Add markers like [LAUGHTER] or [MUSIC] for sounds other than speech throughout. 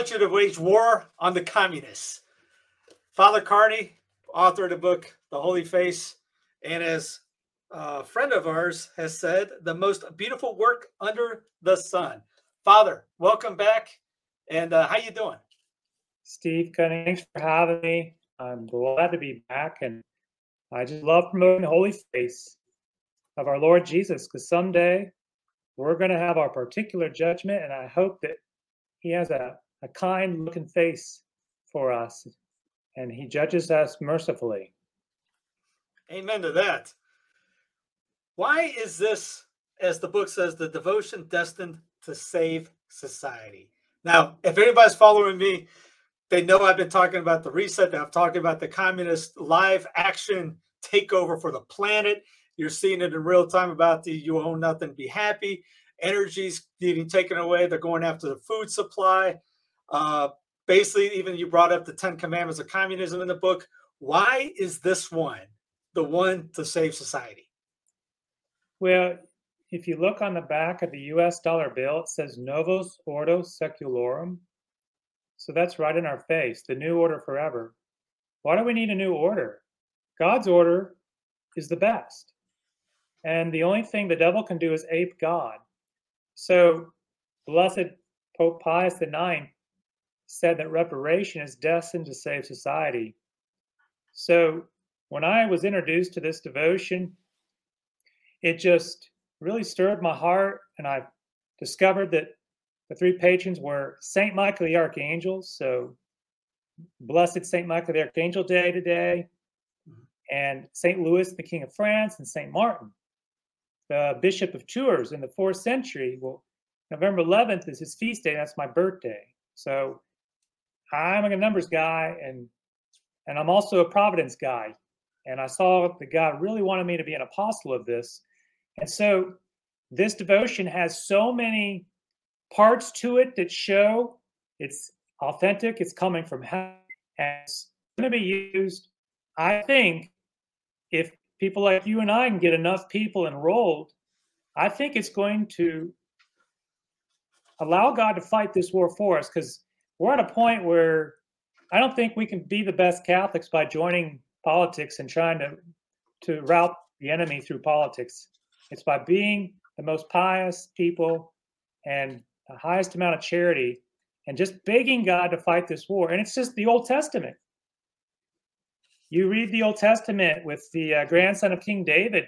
want you to wage war on the communists. Father Carney, author of the book The Holy Face, and as a friend of ours has said, the most beautiful work under the sun. Father, welcome back. And uh, how you doing? Steve, thanks for having me. I'm glad to be back, and I just love promoting the holy face of our Lord Jesus because someday we're going to have our particular judgment, and I hope that He has a, a kind looking face for us and He judges us mercifully. Amen to that. Why is this, as the book says, the devotion destined to save society? Now, if anybody's following me, they know I've been talking about the reset. I've talking about the communist live action takeover for the planet. You're seeing it in real time about the you own nothing, be happy. Energy's getting taken away. They're going after the food supply. Uh, basically, even you brought up the Ten Commandments of Communism in the book. Why is this one the one to save society? Well, if you look on the back of the US dollar bill, it says Novus Ordo Seculorum. So that's right in our face, the new order forever. Why do we need a new order? God's order is the best. And the only thing the devil can do is ape God. So, blessed Pope Pius IX said that reparation is destined to save society. So, when I was introduced to this devotion, it just really stirred my heart, and I discovered that the three patrons were Saint Michael the Archangel. So, blessed Saint Michael the Archangel Day today, and Saint Louis, the King of France, and Saint Martin, the Bishop of Tours in the fourth century. Well, November 11th is his feast day. That's my birthday. So, I'm a numbers guy, and and I'm also a Providence guy. And I saw that God really wanted me to be an apostle of this. And so this devotion has so many parts to it that show it's authentic, it's coming from heaven, and it's going to be used. I think if people like you and I can get enough people enrolled, I think it's going to allow God to fight this war for us because we're at a point where I don't think we can be the best Catholics by joining politics and trying to to route the enemy through politics. It's by being the most pious people and the highest amount of charity and just begging God to fight this war. And it's just the Old Testament. You read the Old Testament with the uh, grandson of King David.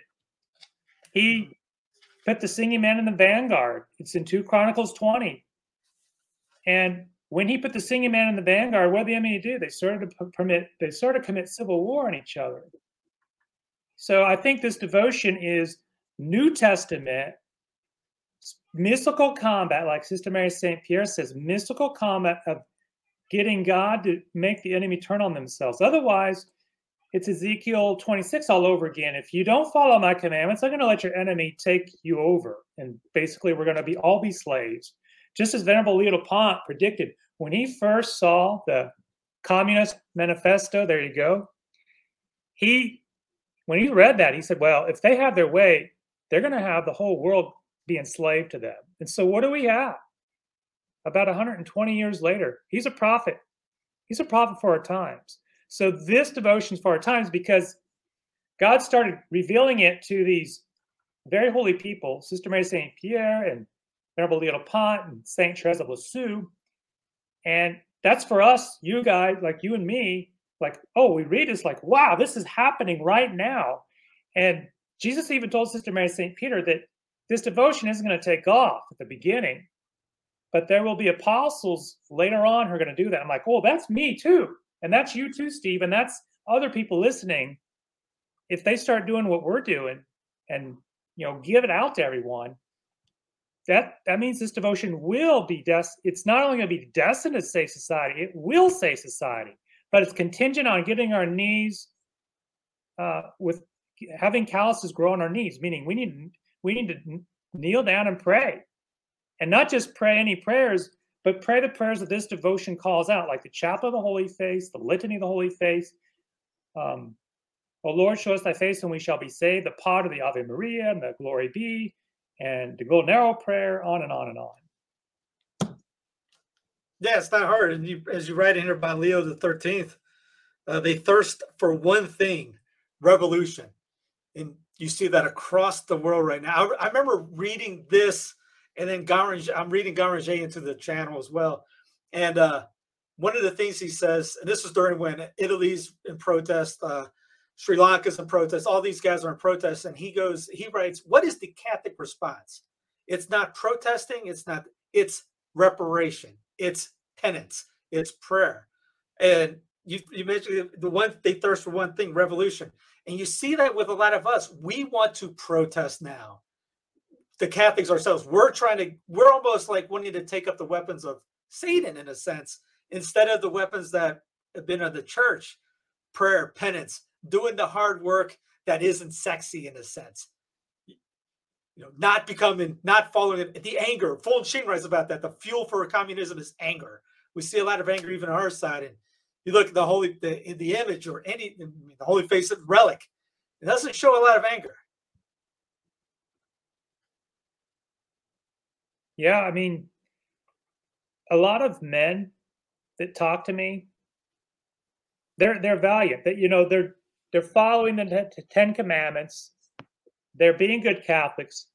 He put the singing man in the vanguard. It's in 2 Chronicles 20. And when he put the singing man in the vanguard, what did the enemy do? They started to permit, they started to commit civil war on each other. So I think this devotion is New Testament mystical combat, like Sister Mary St. Pierre says, mystical combat of getting God to make the enemy turn on themselves. Otherwise, it's Ezekiel 26 all over again. If you don't follow my commandments, I'm going to let your enemy take you over. And basically, we're going to be all be slaves. Just as Venerable Leo Pont predicted when he first saw the Communist Manifesto, there you go. He, when he read that, he said, Well, if they have their way, they're going to have the whole world be enslaved to them. And so, what do we have? About 120 years later, he's a prophet. He's a prophet for our times. So, this devotion is for our times because God started revealing it to these very holy people, Sister Mary St. Pierre and Leo Pont and St. Therese of Lisieux. And that's for us, you guys, like you and me, like, oh, we read this like, wow, this is happening right now. And Jesus even told Sister Mary St. Peter that this devotion isn't going to take off at the beginning. but there will be apostles later on who are going to do that. I'm like, oh, that's me too. And that's you too, Steve. And that's other people listening. If they start doing what we're doing and you know give it out to everyone, that that means this devotion will be des- it's not only going to be destined to save society, it will save society, but it's contingent on getting our knees uh, with having calluses grow on our knees, meaning we need we need to kneel down and pray and not just pray any prayers, but pray the prayers that this devotion calls out, like the Chaplet of the Holy Face, the Litany of the Holy Face. Um, o Lord, show us thy face and we shall be saved. The part of the Ave Maria and the Glory be, and the Golden Arrow prayer, on and on and on. Yeah, it's not hard. And you, as you write in here by Leo the Thirteenth, uh, they thirst for one thing: revolution. And you see that across the world right now. I, I remember reading this and then Guéranger, I'm reading Guéranger into the channel as well. And uh, one of the things he says, and this was during when Italy's in protest, uh, Sri Lanka's in protest, all these guys are in protest. And he goes, he writes, What is the Catholic response? It's not protesting, it's not, it's reparation, it's penance, it's prayer. And you, you mentioned the one, they thirst for one thing, revolution. And you see that with a lot of us. We want to protest now the Catholics ourselves, we're trying to, we're almost like wanting to take up the weapons of Satan in a sense, instead of the weapons that have been of the church prayer, penance, doing the hard work that isn't sexy in a sense. You know, not becoming, not following the anger. Fulton Sheen writes about that. The fuel for communism is anger. We see a lot of anger even on our side. And you look at the holy, the, the image or any, the holy face of relic, it doesn't show a lot of anger. Yeah, I mean, a lot of men that talk to me, they're they're valiant. That you know they're they're following the Ten Commandments. They're being good Catholics,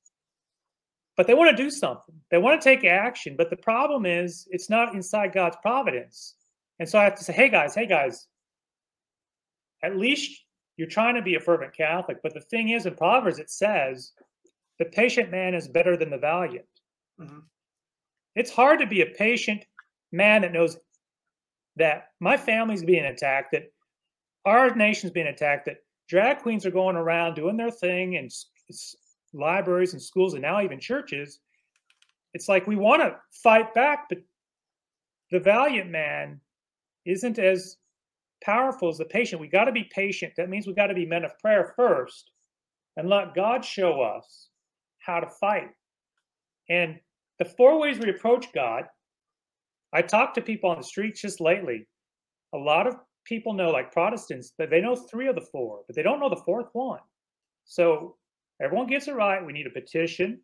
but they want to do something. They want to take action. But the problem is, it's not inside God's providence. And so I have to say, hey guys, hey guys, at least you're trying to be a fervent Catholic. But the thing is, in Proverbs, it says, the patient man is better than the valiant. Mm-hmm. It's hard to be a patient man that knows that my family's being attacked, that our nation's being attacked, that drag queens are going around doing their thing in libraries and schools and now even churches. It's like we want to fight back, but the valiant man isn't as powerful as the patient. We got to be patient. That means we got to be men of prayer first and let God show us how to fight. And the four ways we approach God. I talk to people on the streets just lately. A lot of people know, like Protestants, that they know three of the four, but they don't know the fourth one. So everyone gets it right. We need a petition.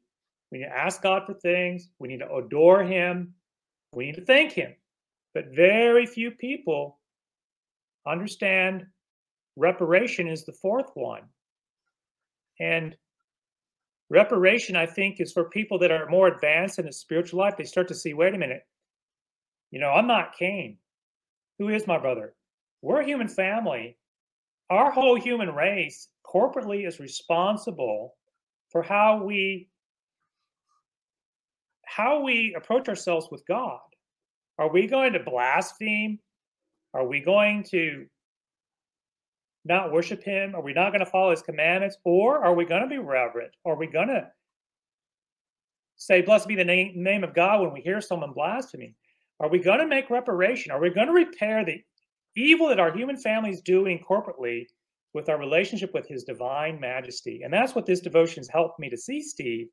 We need to ask God for things. We need to adore Him. We need to thank Him. But very few people understand reparation is the fourth one. And Reparation, I think, is for people that are more advanced in the spiritual life. They start to see, wait a minute, you know, I'm not Cain. Who is my brother? We're a human family. Our whole human race corporately is responsible for how we how we approach ourselves with God. Are we going to blaspheme? Are we going to not worship him? Are we not going to follow his commandments? Or are we going to be reverent? Are we going to say, Blessed be the name, name of God when we hear someone blaspheming? Are we going to make reparation? Are we going to repair the evil that our human family is doing corporately with our relationship with his divine majesty? And that's what this devotion has helped me to see, Steve,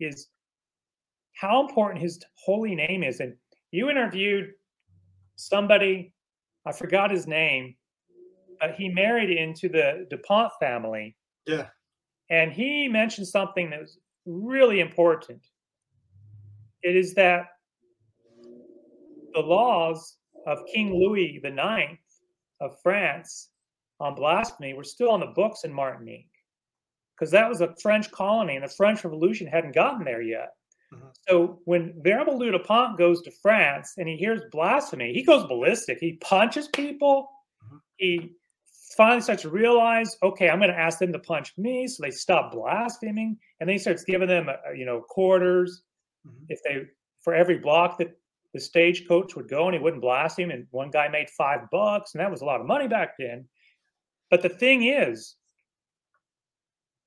is how important his holy name is. And you interviewed somebody, I forgot his name, uh, he married into the DuPont family. Yeah. And he mentioned something that was really important. It is that the laws of King Louis IX of France on blasphemy were still on the books in Martinique because that was a French colony and the French Revolution hadn't gotten there yet. Mm-hmm. So when Venerable Louis Dupont goes to France and he hears blasphemy, he goes ballistic. He punches people. Mm-hmm. He finally starts to realize, okay, I'm going to ask them to punch me, so they stop blaspheming, and then he starts giving them, uh, you know, quarters. Mm-hmm. If they for every block that the stagecoach would go and he wouldn't blast him. And one guy made five bucks, and that was a lot of money back then. But the thing is,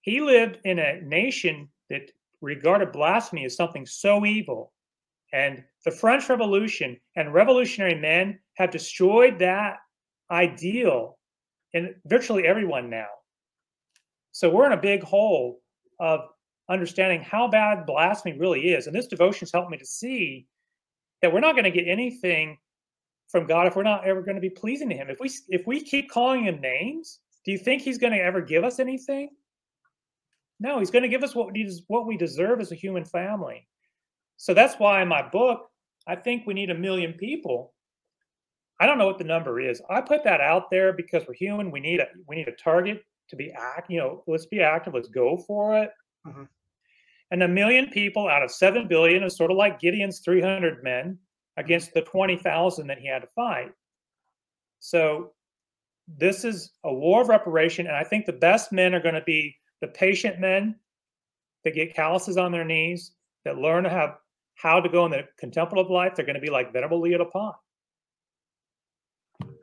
he lived in a nation that regarded blasphemy as something so evil. And the French Revolution and revolutionary men have destroyed that ideal in virtually everyone now. So we're in a big hole of understanding how bad blasphemy really is. And this devotion has helped me to see that we're not going to get anything from God if we're not ever going to be pleasing to him. If we if we keep calling him names, do you think he's going to ever give us anything? No, he's going to give us what we what we deserve as a human family. So that's why in my book, I think we need a million people. I don't know what the number is. I put that out there because we're human. We need a we need a target to be act. You know, let's be active. Let's go for it. Mm-hmm. And a million people out of seven billion is sort of like Gideon's three hundred men against the twenty thousand that he had to fight. So this is a war of reparation, and I think the best men are going to be the patient men that get calluses on their knees, that learn have how to go in the contemplative life, they're going to be like Venerable Leo Dupont.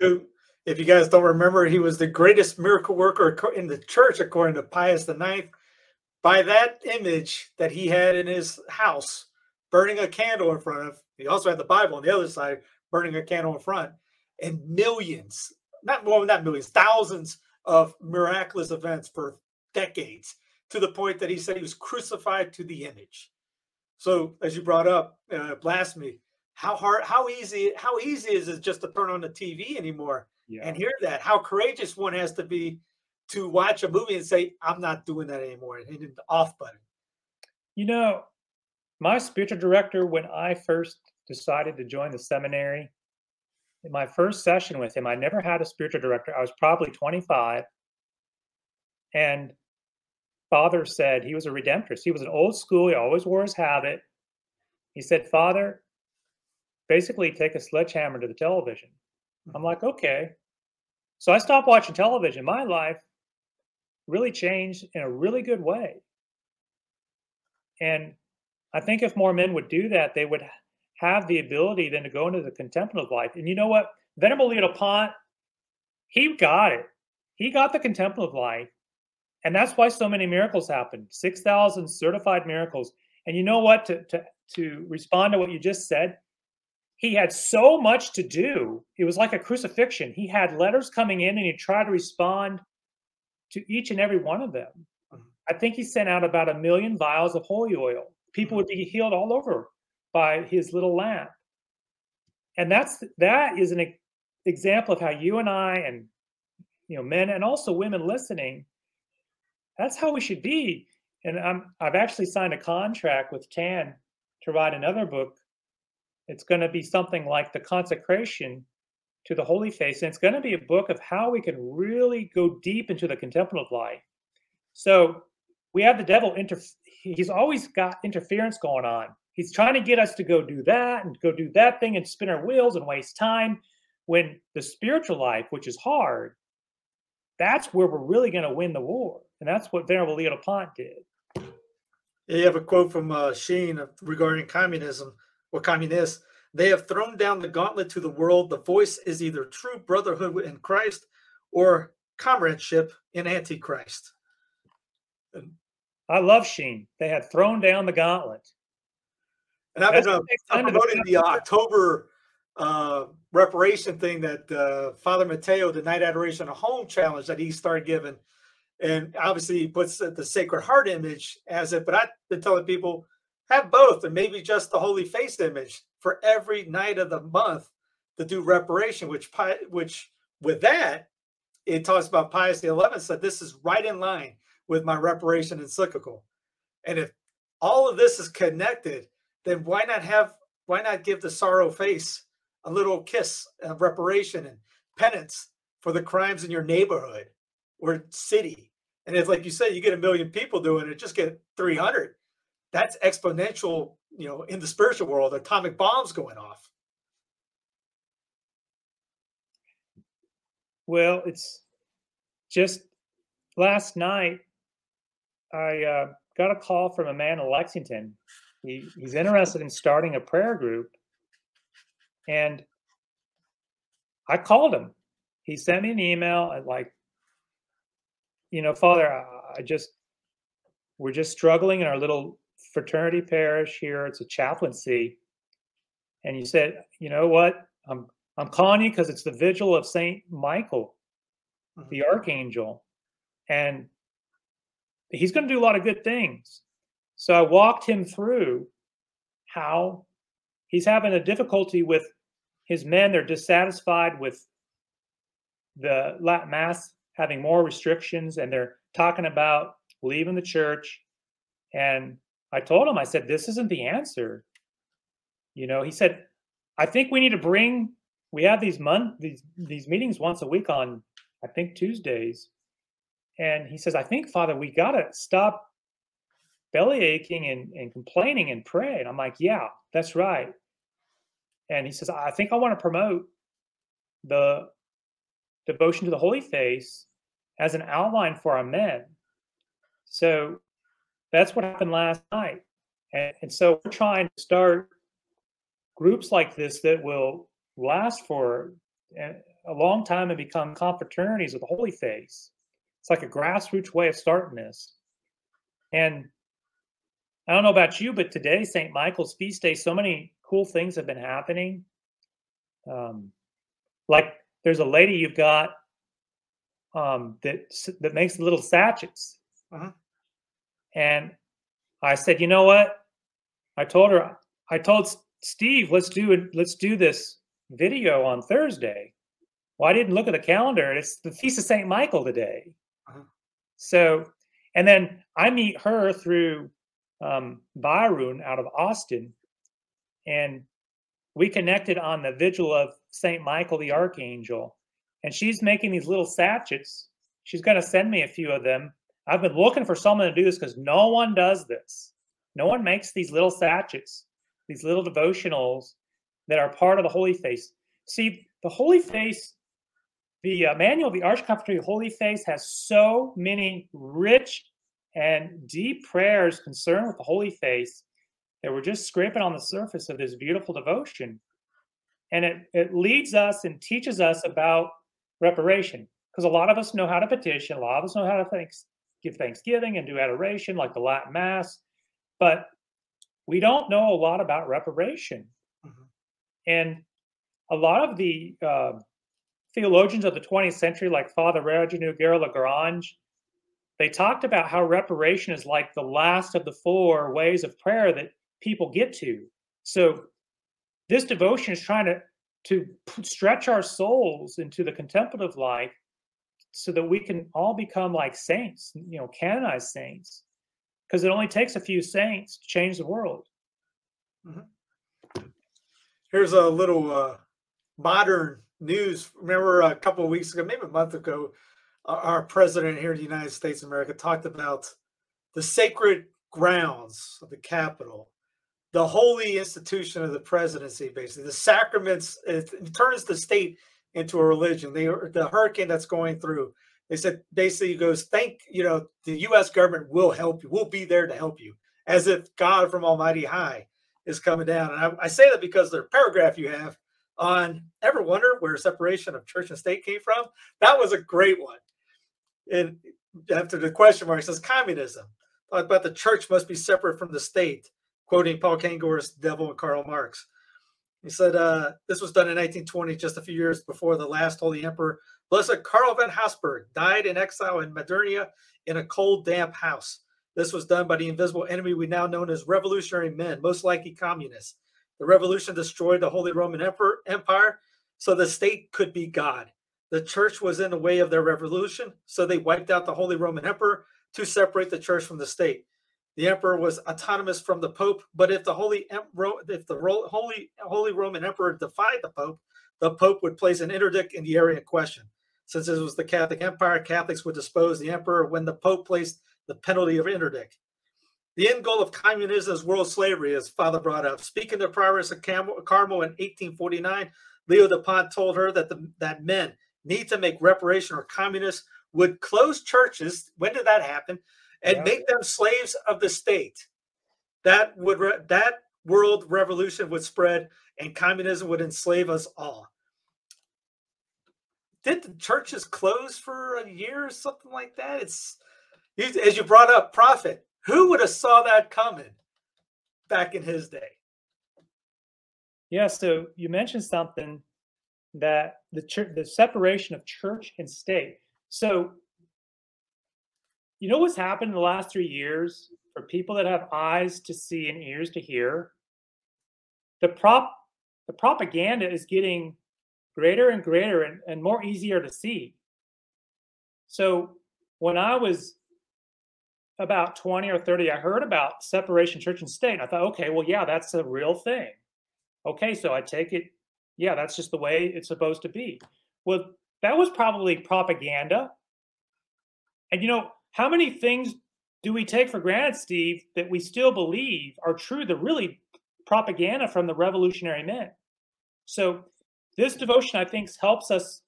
Who, if you guys don't remember, he was the greatest miracle worker in the church, according to Pius IX. By that image that he had in his house, burning a candle in front of, he also had the Bible on the other side, burning a candle in front, and millions, not more, well, not millions, thousands of miraculous events for decades to the point that he said he was crucified to the image. So, as you brought up, uh, blasphemy. How hard? How easy? How easy is it just to turn on the TV anymore yeah. and hear that? How courageous one has to be to watch a movie and say, "I'm not doing that anymore," and hit the off button. You know, my spiritual director, when I first decided to join the seminary, in my first session with him, I never had a spiritual director. I was probably 25, and father said he was a redemptorist. He was an old school. He always wore his habit. He said, Father, basically take a sledgehammer to the television. I'm like, okay. So I stopped watching television. My life really changed in a really good way. And I think if more men would do that, they would have the ability then to go into the contemplative life. And you know what? Venerable Leo Dupont, he got it. He got the contemplative life. And that's why so many miracles happened 6,000 certified miracles. And you know what? To, to, to respond to what you just said, he had so much to do. It was like a crucifixion. He had letters coming in and he tried to respond to each and every one of them. Mm-hmm. I think he sent out about a million vials of holy oil. People would be healed all over by his little lamp. And that's that is an example of how you and I and you know men and also women listening that's how we should be. And I'm, I've actually signed a contract with TAN to write another book. It's going to be something like the consecration to the Holy Face. And it's going to be a book of how we can really go deep into the contemplative life. So we have the devil, inter- he's always got interference going on. He's trying to get us to go do that and go do that thing and spin our wheels and waste time. When the spiritual life, which is hard, that's where we're really going to win the war. And that's what Venerable Leo Dupont did. You have a quote from uh, Sheen regarding communism or communists. They have thrown down the gauntlet to the world. The voice is either true brotherhood in Christ or comradeship in Antichrist. I love Sheen. They had thrown down the gauntlet. And I've been uh, promoting the October uh, reparation thing that uh, Father Mateo, the Night Adoration at Home challenge that he started giving and obviously he puts the Sacred Heart image as it. But I've been telling people have both, and maybe just the Holy Face image for every night of the month to do reparation. Which which with that it talks about Pius the Eleventh said this is right in line with my reparation encyclical. And if all of this is connected, then why not have why not give the sorrow face a little kiss of reparation and penance for the crimes in your neighborhood or city. And if, like you said, you get a million people doing it, just get 300. That's exponential, you know, in the spiritual world, atomic bombs going off. Well, it's just last night, I uh, got a call from a man in Lexington he, he's interested in starting a prayer group. And I called him. He sent me an email at like, you know, Father, I just, we're just struggling in our little fraternity parish here. It's a chaplaincy. And he said, you know what? I'm I'm calling you because it's the vigil of Saint Michael, Mhm. the archangel, and he's going to do a lot of good things. So I walked him through how he's having a difficulty with his men. They're dissatisfied with the Latin Mass having more restrictions, and they're talking about leaving the church. And I told him, I said, this isn't the answer. You know, he said, I think we need to bring. We have these month these these meetings once a week on, I think Tuesdays, and he says, I think Father, we gotta stop belly aching and, and complaining and pray. And I'm like, yeah, that's right. And he says, I think I want to promote the devotion to the Holy Face as an outline for our men. So that's what happened last night. And, and so we're trying to start groups like this that will last for a long time and become confraternities of the Holy Face. It's like a grassroots way of starting this. And I don't know about you, but today, St. Michael's feast day, so many cool things have been happening. Um, like there's a lady you've got um, that that makes little sachets, Mhm. And I said, you know what? I told her, I told Steve, let's do it. Let's do this video on Thursday. Well, I didn't look at the calendar. It's the feast of Saint Michael today. Uh-huh. So, and then I meet her through um, Byron out of Austin, and we connected on the vigil of Saint Michael the Archangel, and she's making these little sachets. She's going to send me a few of them. I've been looking for someone to do this because no one does this. No one makes these little sachets, these little devotionals that are part of the Holy Face. See, the Holy Face, the uh, manual of the the Holy Face has so many rich and deep prayers concerned with the Holy Face that we're just scraping on the surface of this beautiful devotion. And it, it leads us and teaches us about reparation because a lot of us know how to petition, a lot of us know how to thanks, give thanksgiving and do adoration like the Latin Mass, but we don't know a lot about reparation. Mhm. And a lot of the uh, theologians of the 20th century, like Father Reginald Garrigou-Lagrange, they talked about how reparation is like the last of the four ways of prayer that people get to. So this devotion is trying to to stretch our souls into the contemplative life so that we can all become like saints, you know, canonized saints. Because it only takes a few saints to change the world. Here's a little uh, modern news. Remember a couple of weeks ago, maybe a month ago, our, president here in the United States of America talked about the sacred grounds of the Capitol, the holy institution of the presidency, basically the sacraments. It turns the state into a religion. They, the hurricane that's going through. They said basically goes, thank you know the U.S. government will help you. We'll be there to help you, as if God from Almighty High is coming down. And I, I say that because the paragraph you have on ever wonder where separation of church and state came from? That was a great one. And after the question mark, says communism. Talk about the church must be separate from the state, quoting Paul Kengor's Devil and Karl Marx. He said uh, this was done in 1920, just a few years before the last Holy Emperor, Blessed Karl von Habsburg, died in exile in Madeira in a cold, damp house. This was done by the invisible enemy we now know as revolutionary men, most likely communists. The revolution destroyed the Holy Roman Emperor, Empire so the state could be God. The church was in the way of their revolution, so they wiped out the Holy Roman Emperor to separate the church from the state. The emperor was autonomous from the pope, but if the Holy if the Holy Holy Roman Emperor defied the pope, the pope would place an interdict in the area in question. Since it was the Catholic Empire, Catholics would dispose the emperor when the pope placed the penalty of interdict. The end goal of communism is world slavery, as Father brought up. Speaking to Prioress of Cam- Carmel in 1849, Leo Dupont told her that the, that men need to make reparation or communists would close churches. When did that happen? And Yeah. make them slaves of the state. that would re- that world revolution would spread and communism would enslave us all. Did the churches close for a year or something like that? It's as you brought up, prophet. Who would have saw that coming back in his day? Yeah, so you mentioned something that the church, the separation of church and state. So, you know what's happened in the last three years for people that have eyes to see and ears to hear? The prop, the propaganda is getting greater and greater and, and more easier to see. So, when I was about 20 or 30, I heard about separation church and state. I thought, okay, well, yeah, that's a real thing. Okay, so I take it, yeah, that's just the way it's supposed to be. Well, that was probably propaganda. And you know, how many things do we take for granted, Steve, that we still believe are true? The really propaganda from the revolutionary men. So this devotion, I think, helps us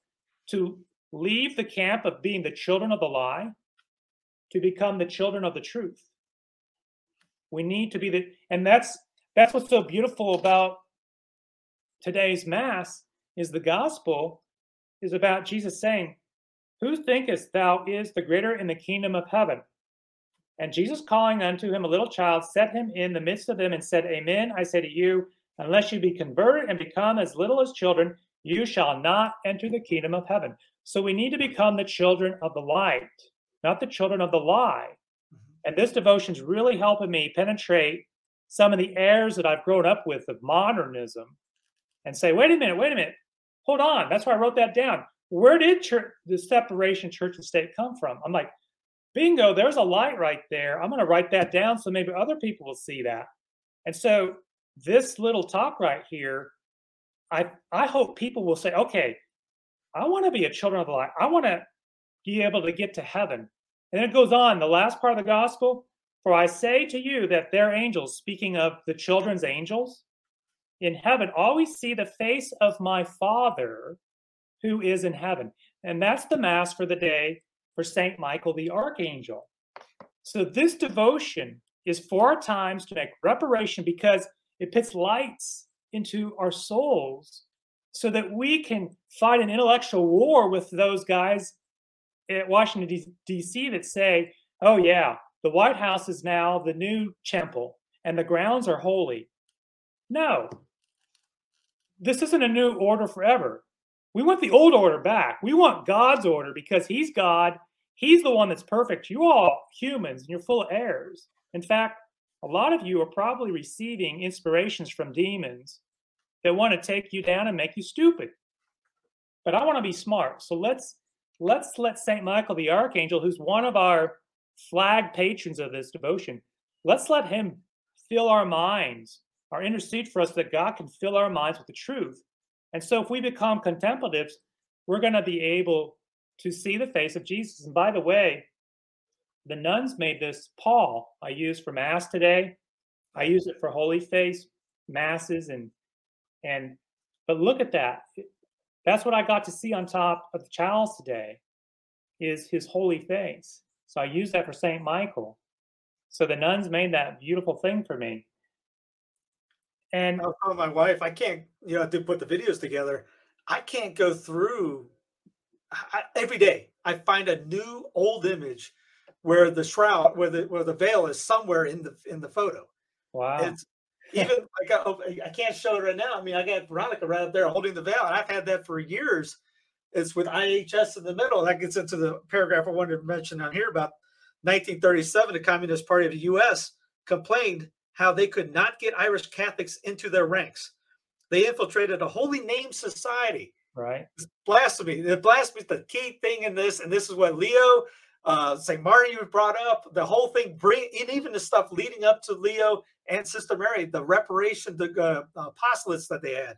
to leave the camp of being the children of the lie to become the children of the truth. We need to be the, and that's that's what's so beautiful about today's mass is the gospel is about Jesus saying, Who thinkest thou is the greater in the kingdom of heaven? And Jesus calling unto him a little child set him in the midst of them and said, Amen, I say to you, unless you be converted and become as little as children, you shall not enter the kingdom of heaven. So we need to become the children of the light, not the children of the lie. Mm-hmm. And this devotion is really helping me penetrate some of the errors that I've grown up with of modernism and say, wait a minute, wait a minute, hold on. That's why I wrote that down. Where did church, the separation church and state come from? I'm like, bingo, there's a light right there. I'm going to write that down so maybe other people will see that. And so this little talk right here, I I hope people will say, okay, I want to be a children of the light. I want to be able to get to heaven. And it goes on, the last part of the gospel, for I say to you that their angels, speaking of the children's angels, in heaven always see the face of my Father who is in heaven. And that's the Mass for the day for St. Michael the Archangel. So this devotion is four times to make reparation because it puts lights into our souls so that we can fight an intellectual war with those guys at Washington, D.C. that say, oh, yeah, the White House is now the new temple and the grounds are holy. No, this isn't a new order forever. We want the old order back. We want God's order because He's God. He's the one that's perfect. You all humans, and you're full of errors. In fact, a lot of you are probably receiving inspirations from demons that want to take you down and make you stupid. But I want to be smart. So let's let's let Saint Michael the Archangel, who's one of our flag patrons of this devotion, let's let him fill our minds our intercede for us that God can fill our minds with the truth. And so if we become contemplatives, we're going to be able to see the face of Jesus. And by the way, the nuns made this pall I use for mass today. I use it for holy face masses and and but look at that. That's what I got to see on top of the chalice today is his holy face. So I use that for Saint Michael. So the nuns made that beautiful thing for me. And I was telling my wife, I can't, you know, to put the videos together. I can't go through I, every day. I find a new old image where the shroud, where the where the veil is somewhere in the in the photo. Wow. It's even like I, I can't show it right now. I mean, I got Veronica right up there holding the veil, and I've had that for years. It's with IHS in the middle. That gets into the paragraph I wanted to mention on here about 1937. The Communist Party of the U.S. complained how they could not get Irish Catholics into their ranks. They infiltrated a holy name society. Right. It's blasphemy. The blasphemy is the key thing in this, and this is what Leo, uh, St. Martin, you brought up. The whole thing, bring and even the stuff leading up to Leo and Sister Mary, the reparation, the uh, apostolates that they had.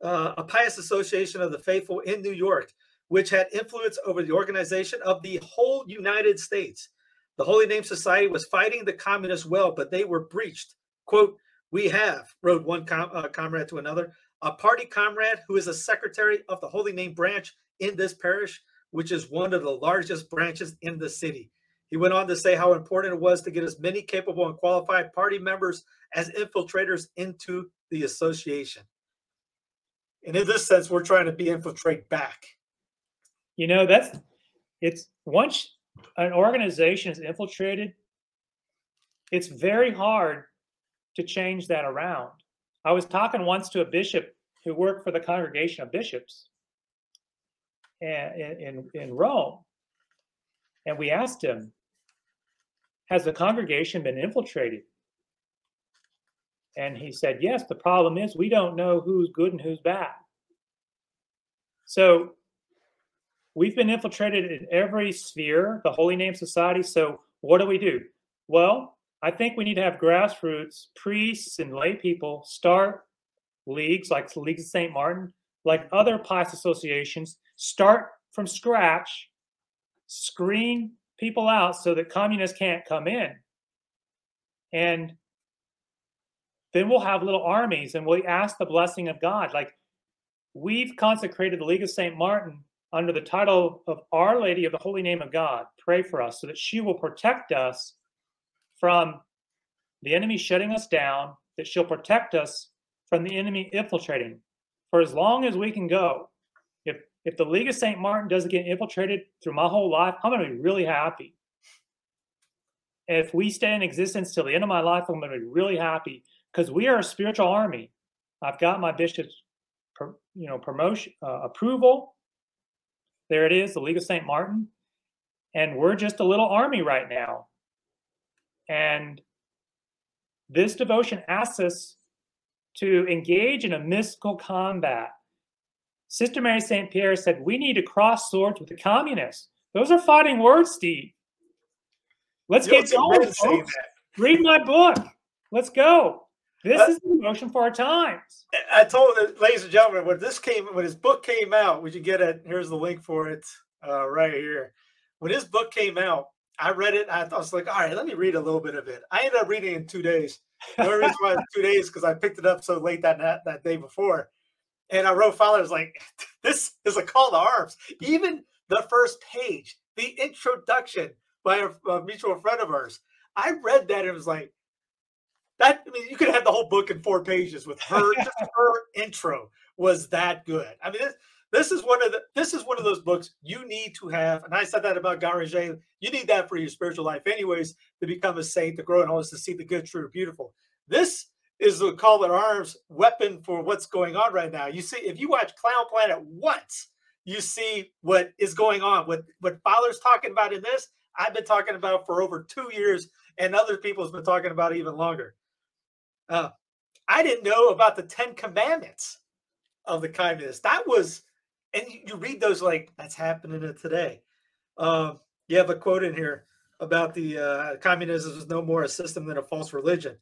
Uh, a pious association of the faithful in New York, which had influence over the organization of the whole United States. The Holy Name Society was fighting the communists well, but they were breached. Quote, we have, wrote one com- uh, comrade to another, a party comrade who is a secretary of the Holy Name branch in this parish, which is one of the largest branches in the city. He went on to say how important it was to get as many capable and qualified party members as infiltrators into the association. And in this sense, we're trying to be infiltrate back. You know, that's it's once an organization is infiltrated, it's very hard to change that around. I was talking once to a bishop who worked for the congregation of bishops in, in, in Rome. And we asked him, Has the congregation been infiltrated? And he said, Yes, the problem is we don't know who's good and who's bad. So we've been infiltrated in every sphere, the Holy Name Society. So what do we do? Well, I think we need to have grassroots priests and lay people start leagues like the League of St. Martin, like other pious associations, start from scratch, screen people out so that communists can't come in. And then we'll have little armies and we ask the blessing of God. Like we've consecrated the League of St. Martin under the title of Our Lady of the Holy Name of God. Pray for us so that she will protect us from the enemy shutting us down, that she'll protect us from the enemy infiltrating for as long as we can go. If if the League of St. Martin doesn't get infiltrated through my whole life, I'm going to be really happy. If we stay in existence till the end of my life, I'm going to be really happy because we are a spiritual army. I've got my bishop's, you know, promotion uh, approval. There it is, the League of St. Martin, and we're just a little army right now. And this devotion asks us to engage in a mystical combat. Sister Mary St. Pierre said, We need to cross swords with the communists. Those are fighting words, Steve. Let's you get going. Folks. Read my book. Let's go. This uh, is the devotion for our times. I told, ladies and gentlemen, when this came, when his book came out, would you get it? Here's the link for it uh, right here. When his book came out, I read it. I, was like, all right, let me read a little bit of it. I ended up reading in two days. The only reason why two days because I picked it up so late that, that that day before, and I wrote "Father." I was like, [LAUGHS] this is a call to arms. Even the first page, the introduction by a, a mutual friend of ours. I read that and it was like, that. I mean, you could have the whole book in four pages with her. [LAUGHS] just her intro was that good. I mean, this, this is one of the this is one of those books you need to have. And I said that about Guéranger. You need that for your spiritual life, anyways, to become a saint, to grow in holiness, to see the good, true, beautiful. This is the call to arms weapon for what's going on right now. You see, if you watch Clown Planet once, you see what is going on. What what Father's talking about in this, I've been talking about for over two years, and other people have been talking about even longer. Uh, I didn't know about the Ten Commandments of the kindness. That was and you, you read those like that's happening today. Um, you have a quote in here about the uh, communism is no more a system than a false religion.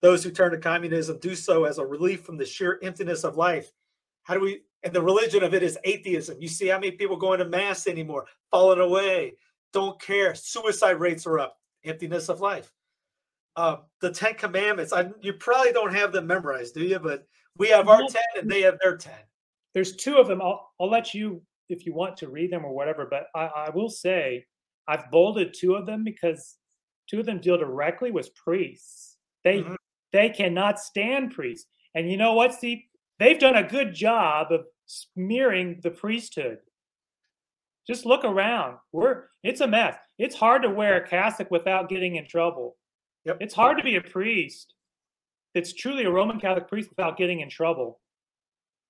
Those who turn to communism do so as a relief from the sheer emptiness of life. How do we? And the religion of it is atheism. You see how many people going to mass anymore, falling away, don't care. Suicide rates are up. Emptiness of life. Uh, the Ten Commandments. I, you probably don't have them memorized, do you? But we have our ten, and they have their ten there's two of them. I'll, I'll let you, if you want to read them or whatever, but I, I will say I've bolded two of them because two of them deal directly with priests. They mm-hmm. they cannot stand priests. And you know what, Steve? They've done a good job of smearing the priesthood. Just look around. We're it's a mess. It's hard to wear a cassock without getting in trouble. Yep. It's hard to be a priest that's truly a Roman Catholic priest without getting in trouble.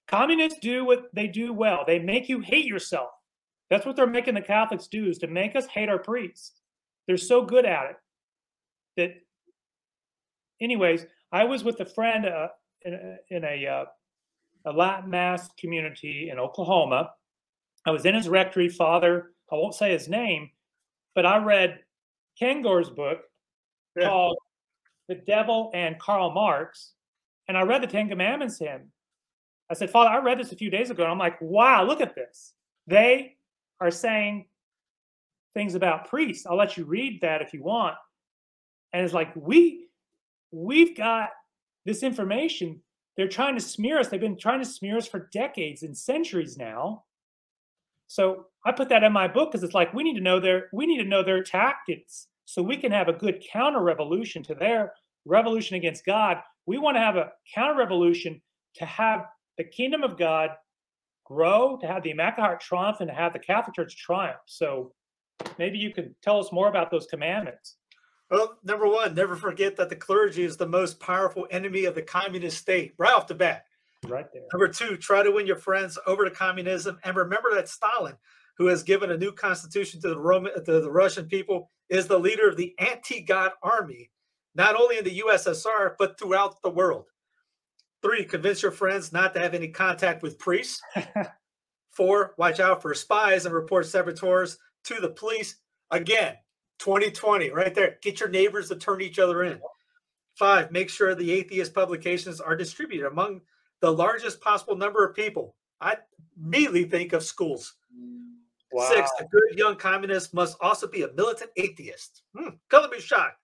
Communists do what they do well. They make you hate yourself. That's what they're making the Catholics do is to make us hate our priests. They're so good at it that anyways, I was with a friend uh, in a, in a, uh, a Latin Mass community in Oklahoma. I was in his rectory, Father. I won't say his name, but I read Kengor's book called "The Devil and Karl Marx," and I read the Ten Commandments hymn. I said, Father, I read this a few days ago, and I'm like, wow, look at this. They are saying things about priests. I'll let you read that if you want. And it's like, we we've got this information. They're trying to smear us. They've been trying to smear us for decades and centuries now. So I put that in my book because it's like we need to know their we need to know their tactics so we can have a good counter revolution to their revolution against God. We want to have a counter revolution to have the kingdom of God grow, to have the Immaculate Heart triumph, and to have the Catholic Church triumph. So maybe you can tell us more about those commandments. Well, number one, never forget that the clergy is the most powerful enemy of the communist state, right off the bat. Right there. Number two, try to win your friends over to communism, and remember that Stalin, who has given a new constitution to the Roman, to the Russian people, is the leader of the anti-God army, not only in the USSR but throughout the world. Three, convince your friends not to have any contact with priests. [LAUGHS] Four, watch out for spies and report saboteurs to the police. Again, 2020, right there. Get your neighbors to turn each other in. Five, make sure the atheist publications are distributed among the largest possible number of people. I immediately think of schools. Wow. Six, a good young communist must also be a militant atheist. Hmm, color me shocked.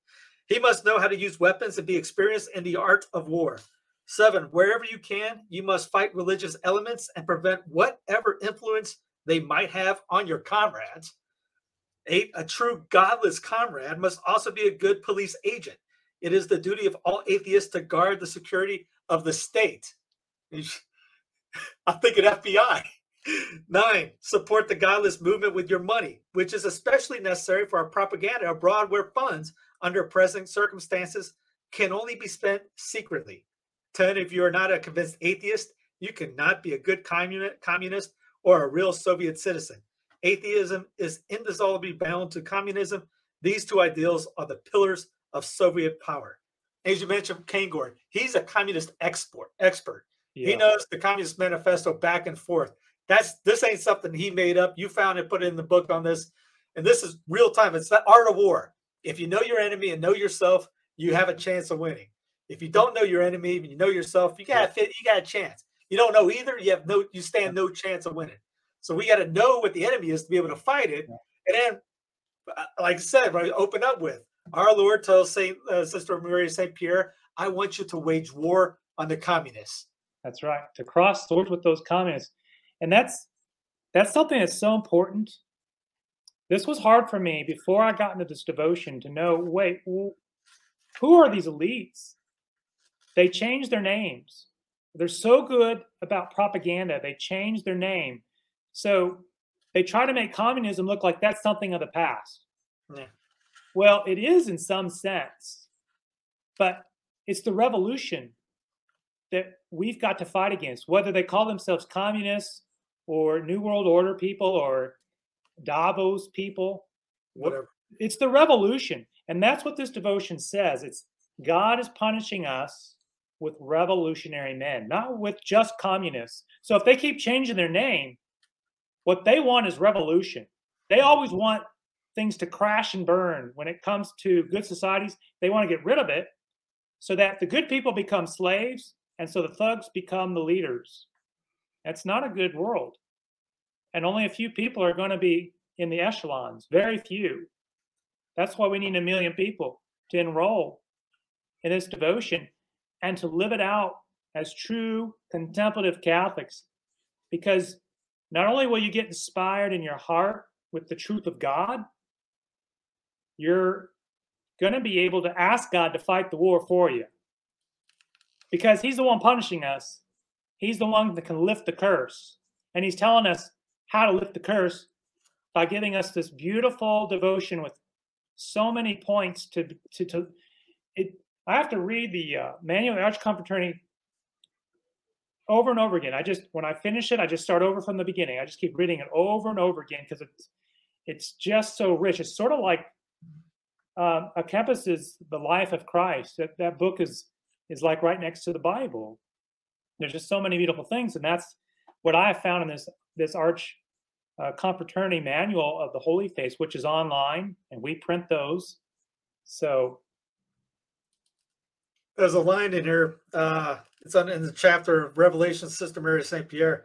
He must know how to use weapons and be experienced in the art of war. Seven, wherever you can, you must fight religious elements and prevent whatever influence they might have on your comrades. Eight, a true godless comrade must also be a good police agent. It is the duty of all atheists to guard the security of the state. [LAUGHS] I'm thinking FBI. Nine, support the godless movement with your money, which is especially necessary for our propaganda abroad where funds, under present circumstances, can only be spent secretly. 10, if you are not a convinced atheist, you cannot be a good communist or a real Soviet citizen. Atheism is indissolubly bound to communism. These two ideals are the pillars of Soviet power. As you mentioned, Kengor, he's a communist export expert. Yeah. He knows the Communist Manifesto back and forth. That's this ain't something he made up. You found it, put it in the book on this, and this is real time. It's the art of war. If you know your enemy and know yourself, you have a chance of winning. If you don't know your enemy and you know yourself, you got fit. You got a chance. You don't know either. You have no. You stand no chance of winning. So we got to know what the enemy is to be able to fight it. And then, uh, like I said, right, open up with our Lord tells Saint uh, Sister Maria Saint Pierre, "I want you to wage war on the communists." That's right. To cross swords with those communists. And that's that's something that's so important. This was hard for me before I got into this devotion to know, wait, who are these elites? They changed their names. They're so good about propaganda. They changed their name. So they try to make communism look like that's something of the past. Yeah. Well, it is in some sense, but it's the revolution that we've got to fight against, whether they call themselves communists or New World Order people or Davos people. Whatever. It's the revolution. And that's what this devotion says. It's God is punishing us with revolutionary men, not with just communists. So if they keep changing their name, what they want is revolution. They always want things to crash and burn. When it comes to good societies, they want to get rid of it so that the good people become slaves and so the thugs become the leaders. That's not a good world. And only a few people are going to be in the echelons, very few. That's why we need a million people to enroll in this devotion and to live it out as true contemplative Catholics. Because not only will you get inspired in your heart with the truth of God, you're going to be able to ask God to fight the war for you. Because He's the one punishing us, He's the one that can lift the curse. And He's telling us how to lift the curse by giving us this beautiful devotion with so many points to to, to it i have to read the uh, manual arch confraternity over and over again. I just when i finish it i just start over from the beginning. I just keep reading it over and over again because it's it's just so rich. It's sort of like à Kempis is the life of christ. That, that book is is like right next to the bible there's just so many beautiful things and that's what i have found in this this arch uh, confraternity manual of the Holy Face, which is online, and we print those. So there's a line in here. Uh, it's on in the chapter of Revelation, Sister Mary Saint Pierre,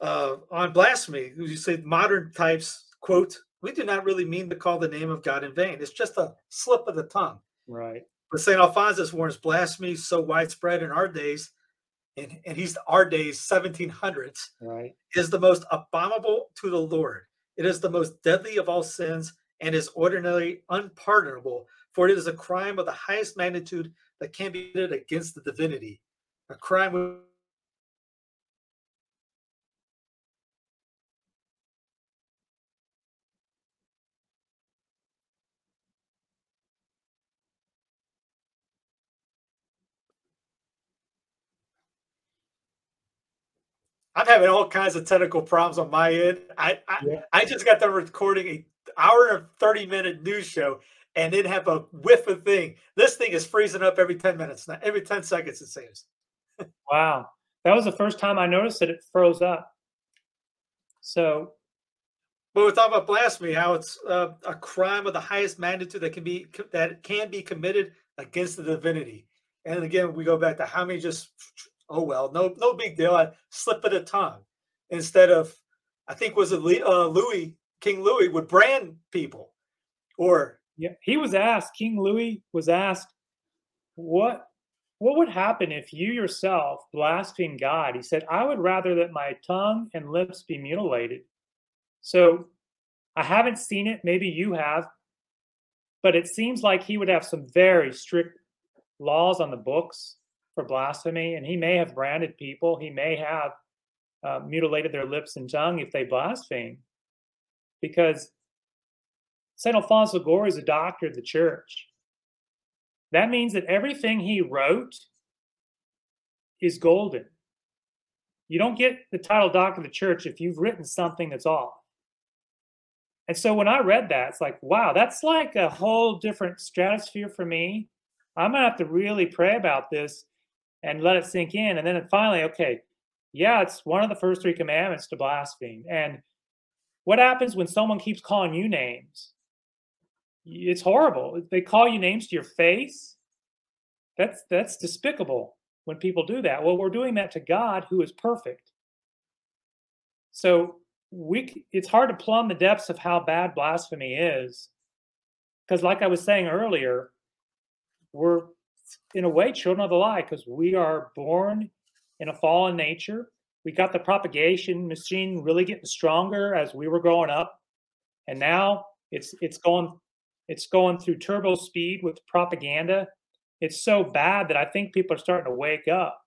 uh, on blasphemy. You say modern types quote: "We do not really mean to call the name of God in vain. It's just a slip of the tongue." Right. But Saint Alphonsus warns blasphemy so widespread in our days and, and he's our days 1700s, Right. is the most abominable to the Lord. It is the most deadly of all sins and is ordinarily unpardonable, for it is a crime of the highest magnitude that can be committed against the divinity. A crime I'm having all kinds of technical problems on my end. I I, Yeah. I just got done recording a hour and 30 minute news show and then have a whiff of thing. This thing is freezing up every 10 minutes now, every 10 seconds it seems. [LAUGHS] Wow. That was the first time I noticed that it froze up. So But we're talking about blasphemy, how it's uh, a crime of the highest magnitude that can be that can be committed against the divinity. And again, we go back to how many just oh well, no no big deal. I slip of the tongue instead of I think was it uh, Louis King Louis would brand people or Yeah, he was asked. King Louis was asked, "What, what would happen if you yourself blaspheme God?" He said, "I would rather that my tongue and lips be mutilated." So, I haven't seen it. Maybe you have, but it seems like he would have some very strict laws on the books for blasphemy, and he may have branded people. He may have uh, mutilated their lips and tongue if they blaspheme, because St. Alfonso Liguori is a doctor of the church. That means that everything he wrote is golden. You don't get the title doctor of the church if you've written something that's off. And so when I read that, it's like, wow, that's like a whole different stratosphere for me. I'm going to have to really pray about this and let it sink in. And then finally, okay, yeah, it's one of the first three commandments to blaspheme. And what happens when someone keeps calling you names? it's horrible. They call you names to your face. That's that's despicable when people do that. Well, we're doing that to God who is perfect. So we it's hard to plumb the depths of how bad blasphemy is because like I was saying earlier, we're in a way children of the lie because we are born in a fallen nature. We got the propagation machine really getting stronger as we were growing up. And now it's it's going it's going through turbo speed with propaganda. It's so bad that I think people are starting to wake up.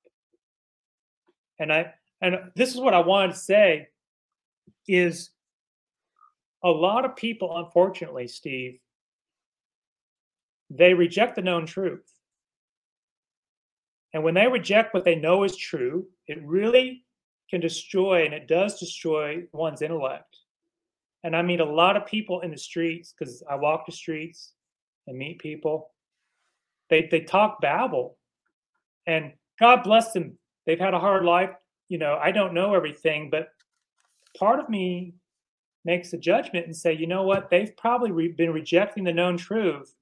And I and this is what I wanted to say is a lot of people unfortunately, Steve, they reject the known truth. And when they reject what they know is true, it really can destroy and it does destroy one's intellect and I meet a lot of people in the streets because I walk the streets and meet people. They they talk babble, and God bless them. They've had a hard life. You know, I don't know everything, but part of me makes a judgment and say, you know what? They've probably re- been rejecting the known truth,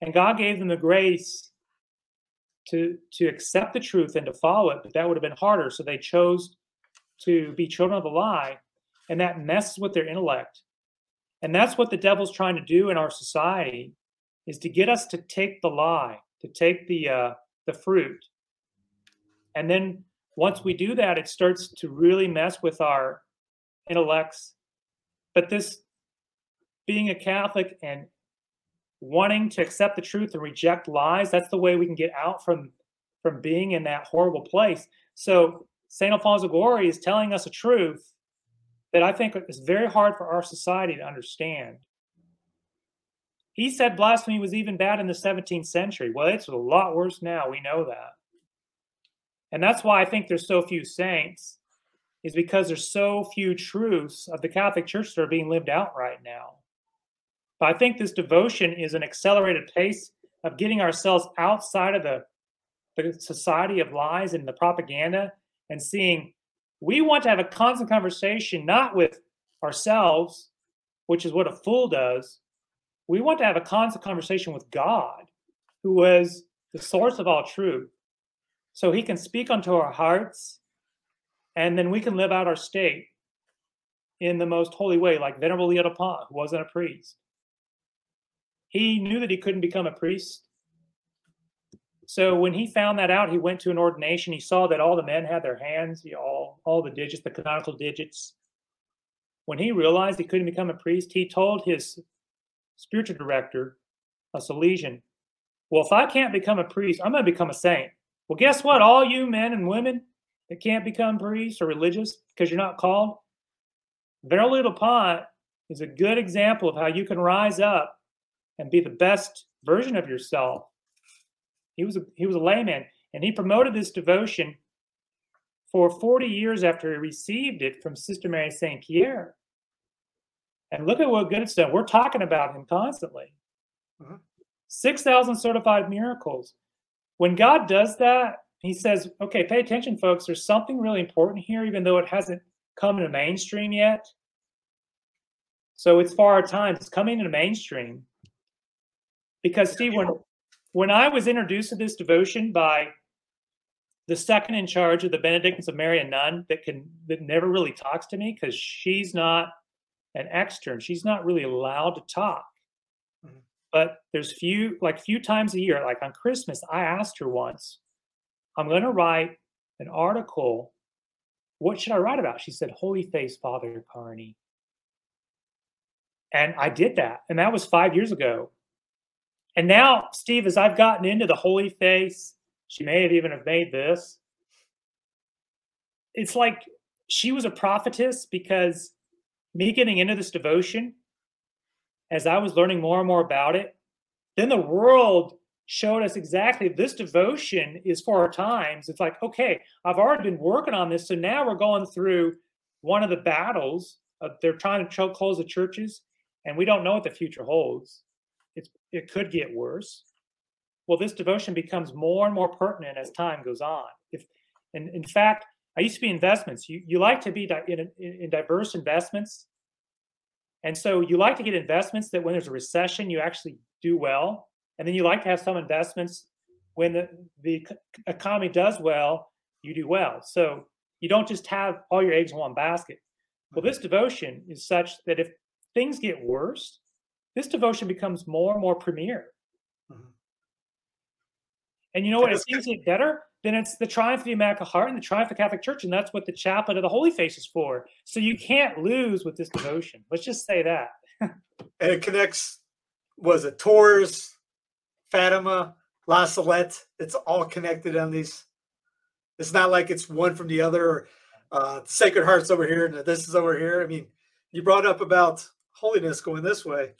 and God gave them the grace to to accept the truth and to follow it. But that would have been harder, so they chose to be children of the lie and that messes with their intellect. And that's what the devil's trying to do in our society is to get us to take the lie to take the uh, the fruit. And then once we do that it starts to really mess with our intellects. But this being a catholic and wanting to accept the truth and reject lies that's the way we can get out from from being in that horrible place so saint alfonso liguori is telling us a truth that I think is very hard for our society to understand. He said blasphemy was even bad in the 17th century. Well, it's a lot worse now. We know that. And that's why I think there's so few saints, is because there's so few truths of the Catholic Church that are being lived out right now. But I think this devotion is an accelerated pace of getting ourselves outside of the, the society of lies and the propaganda and seeing we want to have a constant conversation, not with ourselves, which is what a fool does. We want to have a constant conversation with God, who is the source of all truth. So he can speak unto our hearts, and then we can live out our state in the most holy way, like Venerable Leo who wasn't a priest. He knew that he couldn't become a priest so when he found that out, he went to an ordination. He saw that all the men had their hands, you know, all, all the digits, the canonical digits. When he realized he couldn't become a priest, he told his spiritual director, a Salesian, well, if I can't become a priest, I'm going to become a saint. Well, guess what? All you men and women that can't become priests or religious because you're not called, Venerable pot is a good example of how you can rise up and be the best version of yourself. He was a, he was a layman, and he promoted this devotion for 40 years after he received it from Sister Mary St. Pierre. And look at what good it's done. We're talking about him constantly. Mhm. 6,000 certified miracles. When God does that, he says, okay, pay attention, folks. There's something really important here, even though it hasn't come into mainstream yet. So it's for our times. It's coming into mainstream. Because, Steve, when, when I was introduced to this devotion by the second in charge of the Benedictines of Mary, a nun that can that never really talks to me because she's not an extern. She's not really allowed to talk. Mhm. But there's few like few times a year, like on Christmas, I asked her once, I'm gonna write an article. What should I write about? She said, Holy Face Father Carney. And I did that. And that was five years ago. And now, Steve, as I've gotten into the Holy Face, she may have even have made this. It's like she was a prophetess because me getting into this devotion, as I was learning more and more about it, then the world showed us exactly this devotion is for our times. It's like, okay, I've already been working on this. So now we're going through one of the battles. Of, they're trying to choke close the churches, and we don't know what the future holds. It could get worse. Well, this devotion becomes more and more pertinent as time goes on. If, and in fact, I used to be investments. You, you like to be di- in, in, in diverse investments. And so you like to get investments that when there's a recession, you actually do well. And then you like to have some investments when the, the economy does well, you do well. So you don't just have all your eggs in one basket. Well, this devotion is such that if things get worse, this devotion becomes more and more premier. Mhm. And you know what? Things get better, then it's the triumph of the Immaculate Heart and the triumph of the Catholic Church, and that's what the chaplet of the Holy Face is for. So you can't lose with this devotion. Let's just say that. [LAUGHS] and it connects was it Tours, Fatima, La Salette. It's all connected on these. It's not like it's one from the other. Or, uh, Sacred Hearts over here and this is over here. I mean, you brought up about holiness going this way.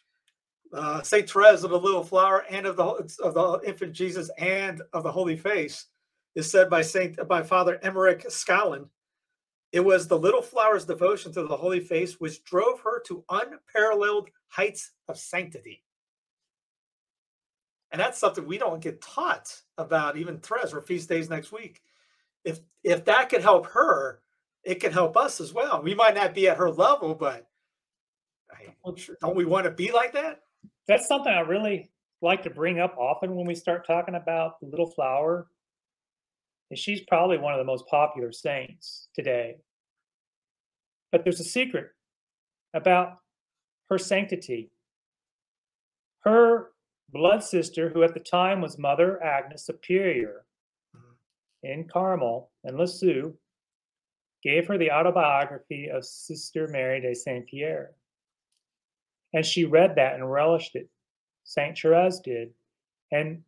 Uh, Saint Therese of the Little Flower and of the of the Infant Jesus and of the Holy Face is said by Saint by Father Emeric Scallan. It was the Little Flower's devotion to the Holy Face which drove her to unparalleled heights of sanctity. And that's something we don't get taught about even Therese or feast days next week. If if that could help her, it can help us as well. We might not be at her level, but I- don't we want to be like that? That's something I really like to bring up often when we start talking about the little flower. And she's probably one of the most popular saints today. But there's a secret about her sanctity. Her blood sister, who at the time was Mother Agnes Superior mm-hmm. in Carmel and Lisieux, gave her the autobiography of Sister Mary de Saint Pierre. And she read that and relished it. St. Therese did. And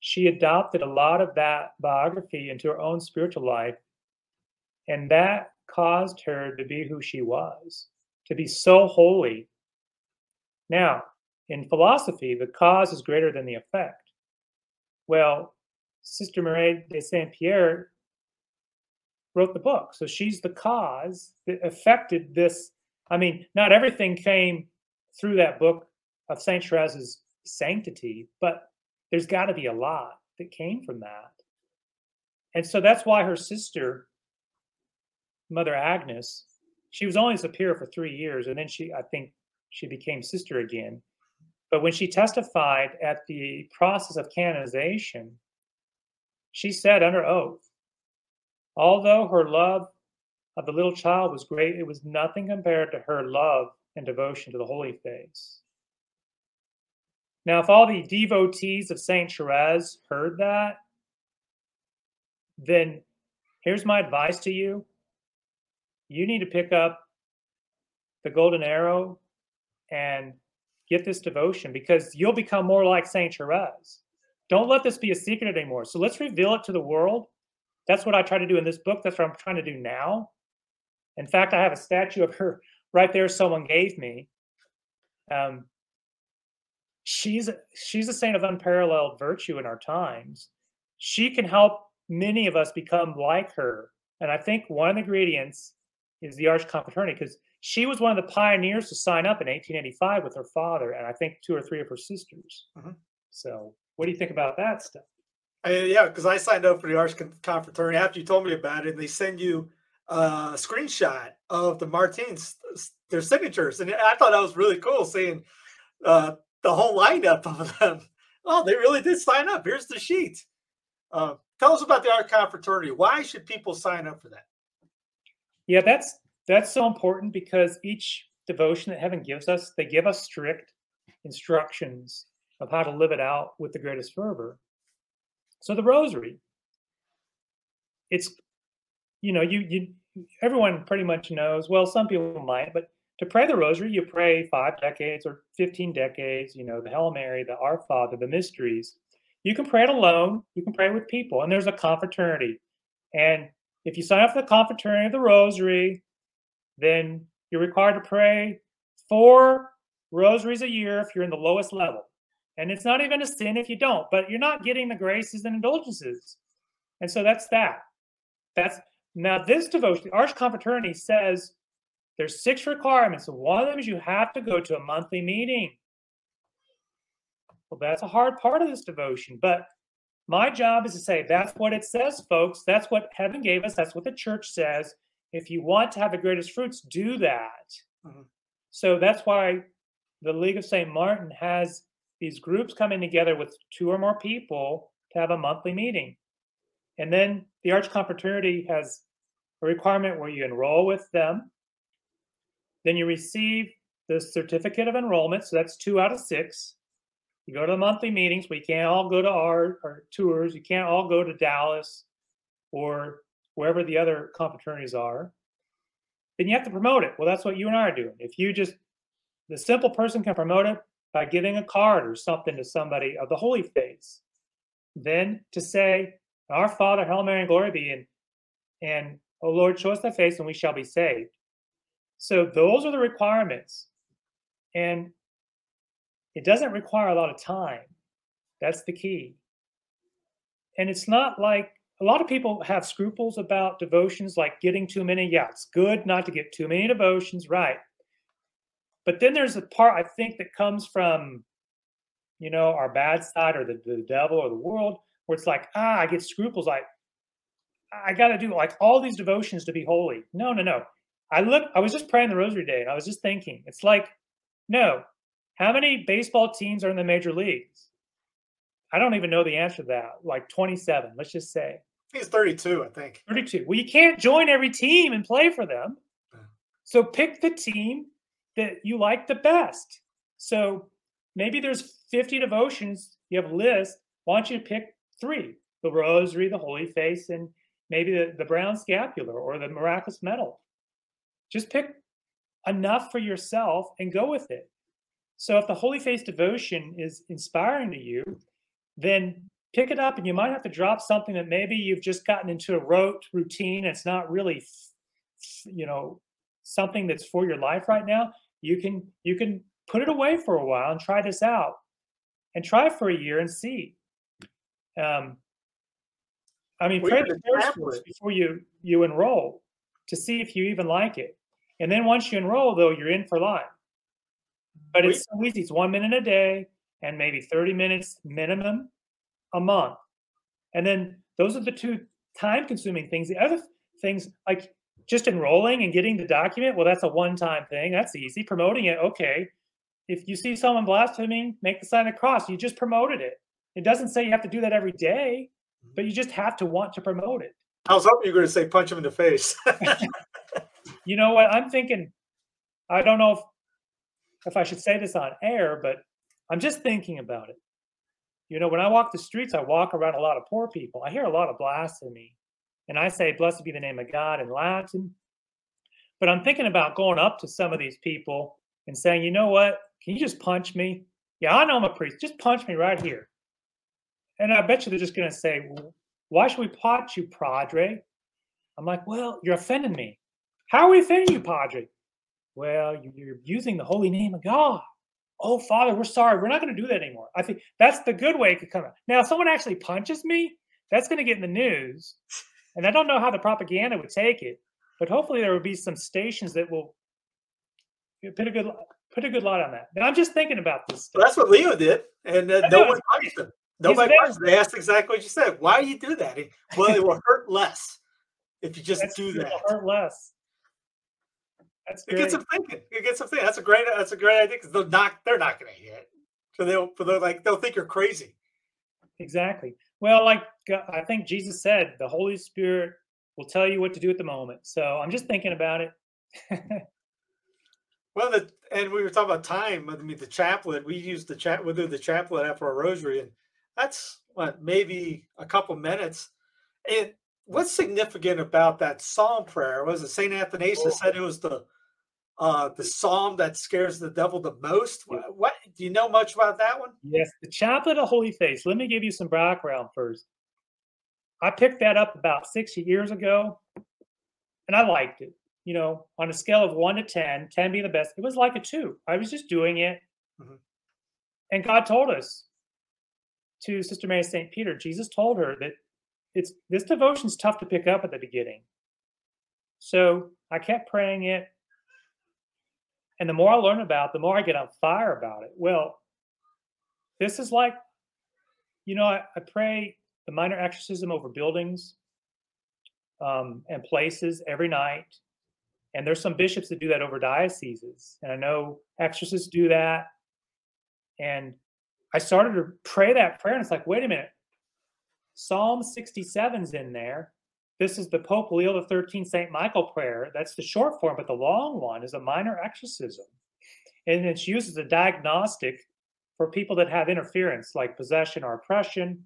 she adopted a lot of that biography into her own spiritual life. And that caused her to be who she was, to be so holy. Now, in philosophy, the cause is greater than the effect. Well, Sister Marie de Saint Pierre wrote the book. So she's the cause that affected this. I mean, not everything came through that book of Saint Therese's sanctity, but there's got to be a lot that came from that. And so that's why her sister, Mother Agnes, she was only superior for three years, and then she, I think, she became sister again. But when she testified at the process of canonization, she said under oath, although her love of the little child was great, it was nothing compared to her love and devotion to the Holy Face. Now, if all the devotees of Saint Therese heard that, then here's my advice to you. You need to pick up the golden arrow and get this devotion because you'll become more like Saint Therese. Don't let this be a secret anymore. So let's reveal it to the world. That's what I try to do in this book. That's what I'm trying to do now. In fact, I have a statue of her right there. Someone gave me. Um, she's she's a saint of unparalleled virtue in our times. She can help many of us become like her. And I think one of the ingredients is the Arch Confraternity because she was one of the pioneers to sign up in 1885 with her father and I think two or three of her sisters. Mhm. So, what do you think about that stuff? Uh, yeah, because I signed up for the Arch Con- Confraternity after you told me about it, and they send you a screenshot of the Martins, their signatures, and I thought that was really cool seeing uh, the whole lineup of them. Oh, they really did sign up. Here's the sheet. Uh, tell us about the Arch Confraternity. Why should people sign up for that? Yeah, that's that's so important because each devotion that heaven gives us, they give us strict instructions of how to live it out with the greatest fervor. So the rosary, it's you know, you you everyone pretty much knows, well, some people might, but to pray the rosary, you pray five decades or 15 decades, you know, the Hail Mary, the Our Father, the mysteries. You can pray it alone, you can pray with people, and there's a confraternity. And if you sign up for the confraternity of the rosary, then you're required to pray four rosaries a year if you're in the lowest level. And it's not even a sin if you don't, but you're not getting the graces and indulgences. And so that's that. That's now this devotion, the Arch Confraternity says there's six requirements. One of them is you have to go to a monthly meeting. Well, that's a hard part of this devotion, but my job is to say that's what it says, folks. That's what heaven gave us. That's what the church says. If you want to have the greatest fruits, do that. Mhm. So that's why the League of St. Martin has these groups coming together with two or more people to have a monthly meeting. And then the Arch Confraternity has a requirement where you enroll with them. Then you receive the certificate of enrollment. So that's two out of six. You go to the monthly meetings. We can't all go to our, our tours. You can't all go to Dallas or wherever the other confraternities are. Then you have to promote it. Well, that's what you and I are doing. If you just, the simple person can promote it by giving a card or something to somebody of the holy face. Then to say, Our Father, Hail Mary, and glory be, and, and O Lord, show us thy face, and we shall be saved. So those are the requirements. And it doesn't require a lot of time. That's the key. And it's not like a lot of people have scruples about devotions, like getting too many. Yeah, it's good not to get too many devotions, right? But then there's a part I think that comes from, you know, our bad side or the, the devil or the world, where it's like, ah, I get scruples. Like, I got to do like all these devotions to be holy. No, no, no. I look, I was just praying the rosary day and I was just thinking, it's like, no, how many baseball teams are in the major leagues? I don't even know the answer to that. Like 27, let's just say. He's 32, I think. 32. Well, you can't join every team and play for them. So pick the team that you like the best. So maybe there's 50 devotions, you have a list. Why don't you pick three? The rosary, the holy face, and maybe the, the brown scapular or the miraculous medal. Just pick enough for yourself and go with it. So if the holy face devotion is inspiring to you, then pick it up and you might have to drop something that maybe you've just gotten into a rote routine. It's not really, you know, something that's for your life right now. You can you can put it away for a while and try this out, and try for a year and see. Um, I mean, pray the first before you you enroll to see if you even like it. And then once you enroll, though, you're in for life. But it's so easy. It's one minute a day and maybe 30 minutes minimum a month. And then those are the two time consuming things. The other things, like just enrolling and getting the document, well, that's a one time thing. That's easy. Promoting it, okay. If you see someone blaspheming, make the sign of the cross. You just promoted it. It doesn't say you have to do that every day, but you mm-hmm. just have to want to promote it. I was hoping you were going to say punch him in the face. [LAUGHS] You know what? I'm thinking, I don't know if, if I should say this on air, but I'm just thinking about it. You know, when I walk the streets, I walk around a lot of poor people. I hear a lot of blasphemy. and I say, Blessed be the name of God in Latin. But I'm thinking about going up to some of these people and saying, you know what? Can you just punch me? Yeah, I know I'm a priest. Just punch me right here. And I bet you they're just going to say, why should we punch you, Padre? I'm like, well, you're offending me. How are we offending you, Padre? Well, you're using the holy name of God. Oh, Father, we're sorry. We're not going to do that anymore. I think that's the good way it could come out. Now, if someone actually punches me, that's going to get in the news. And I don't know how the propaganda would take it, but hopefully there will be some stations that will put a good put a good light on that. Now, I'm just thinking about this. Well, that's what Leo did, and uh, no one punched him. Nobody. They asked exactly what you said. Why do you do that? Well, it will hurt less if you just That's do that. hurt less. That's It gets them thinking. It gets them thinking. That's a great. That's a great idea because they're not. They're not going to hear it. So they'll. They're like they'll think you're crazy. Exactly. Well, like uh, I think Jesus said, the Holy Spirit will tell you what to do at the moment. So I'm just thinking about it. [LAUGHS] Well, the, and we were talking about time. I mean, the chaplet. We use the chat. We do the chaplet after our rosary, and that's what maybe a couple minutes. And what's significant about that psalm prayer was it Saint Athanasius said it was the uh the psalm that scares the devil the most. What, what do you know much about that one? yes, the Chaplet of the Holy Face. Let me give you some background first. I picked that up about six years ago, and I liked it. You know, on a scale of one to 10, 10 being the best, it was like a two. I was just doing it. Mhm. And God told us to Sister Mary St. Peter, Jesus told her that it's this devotion's tough to pick up at the beginning. So I kept praying it. And the more I learn about it, the more I get on fire about it. Well, this is like, you know, I, I pray the minor exorcism over buildings um, and places every night. And there's some bishops that do that over dioceses. And I know exorcists do that. And I started to pray that prayer, and it's like, wait a minute. Psalm 67's in there. This is the Pope Leo the Thirteenth St. Michael prayer. That's the short form, but the long one is a minor exorcism. And it's used as a diagnostic for people that have interference, like possession or oppression.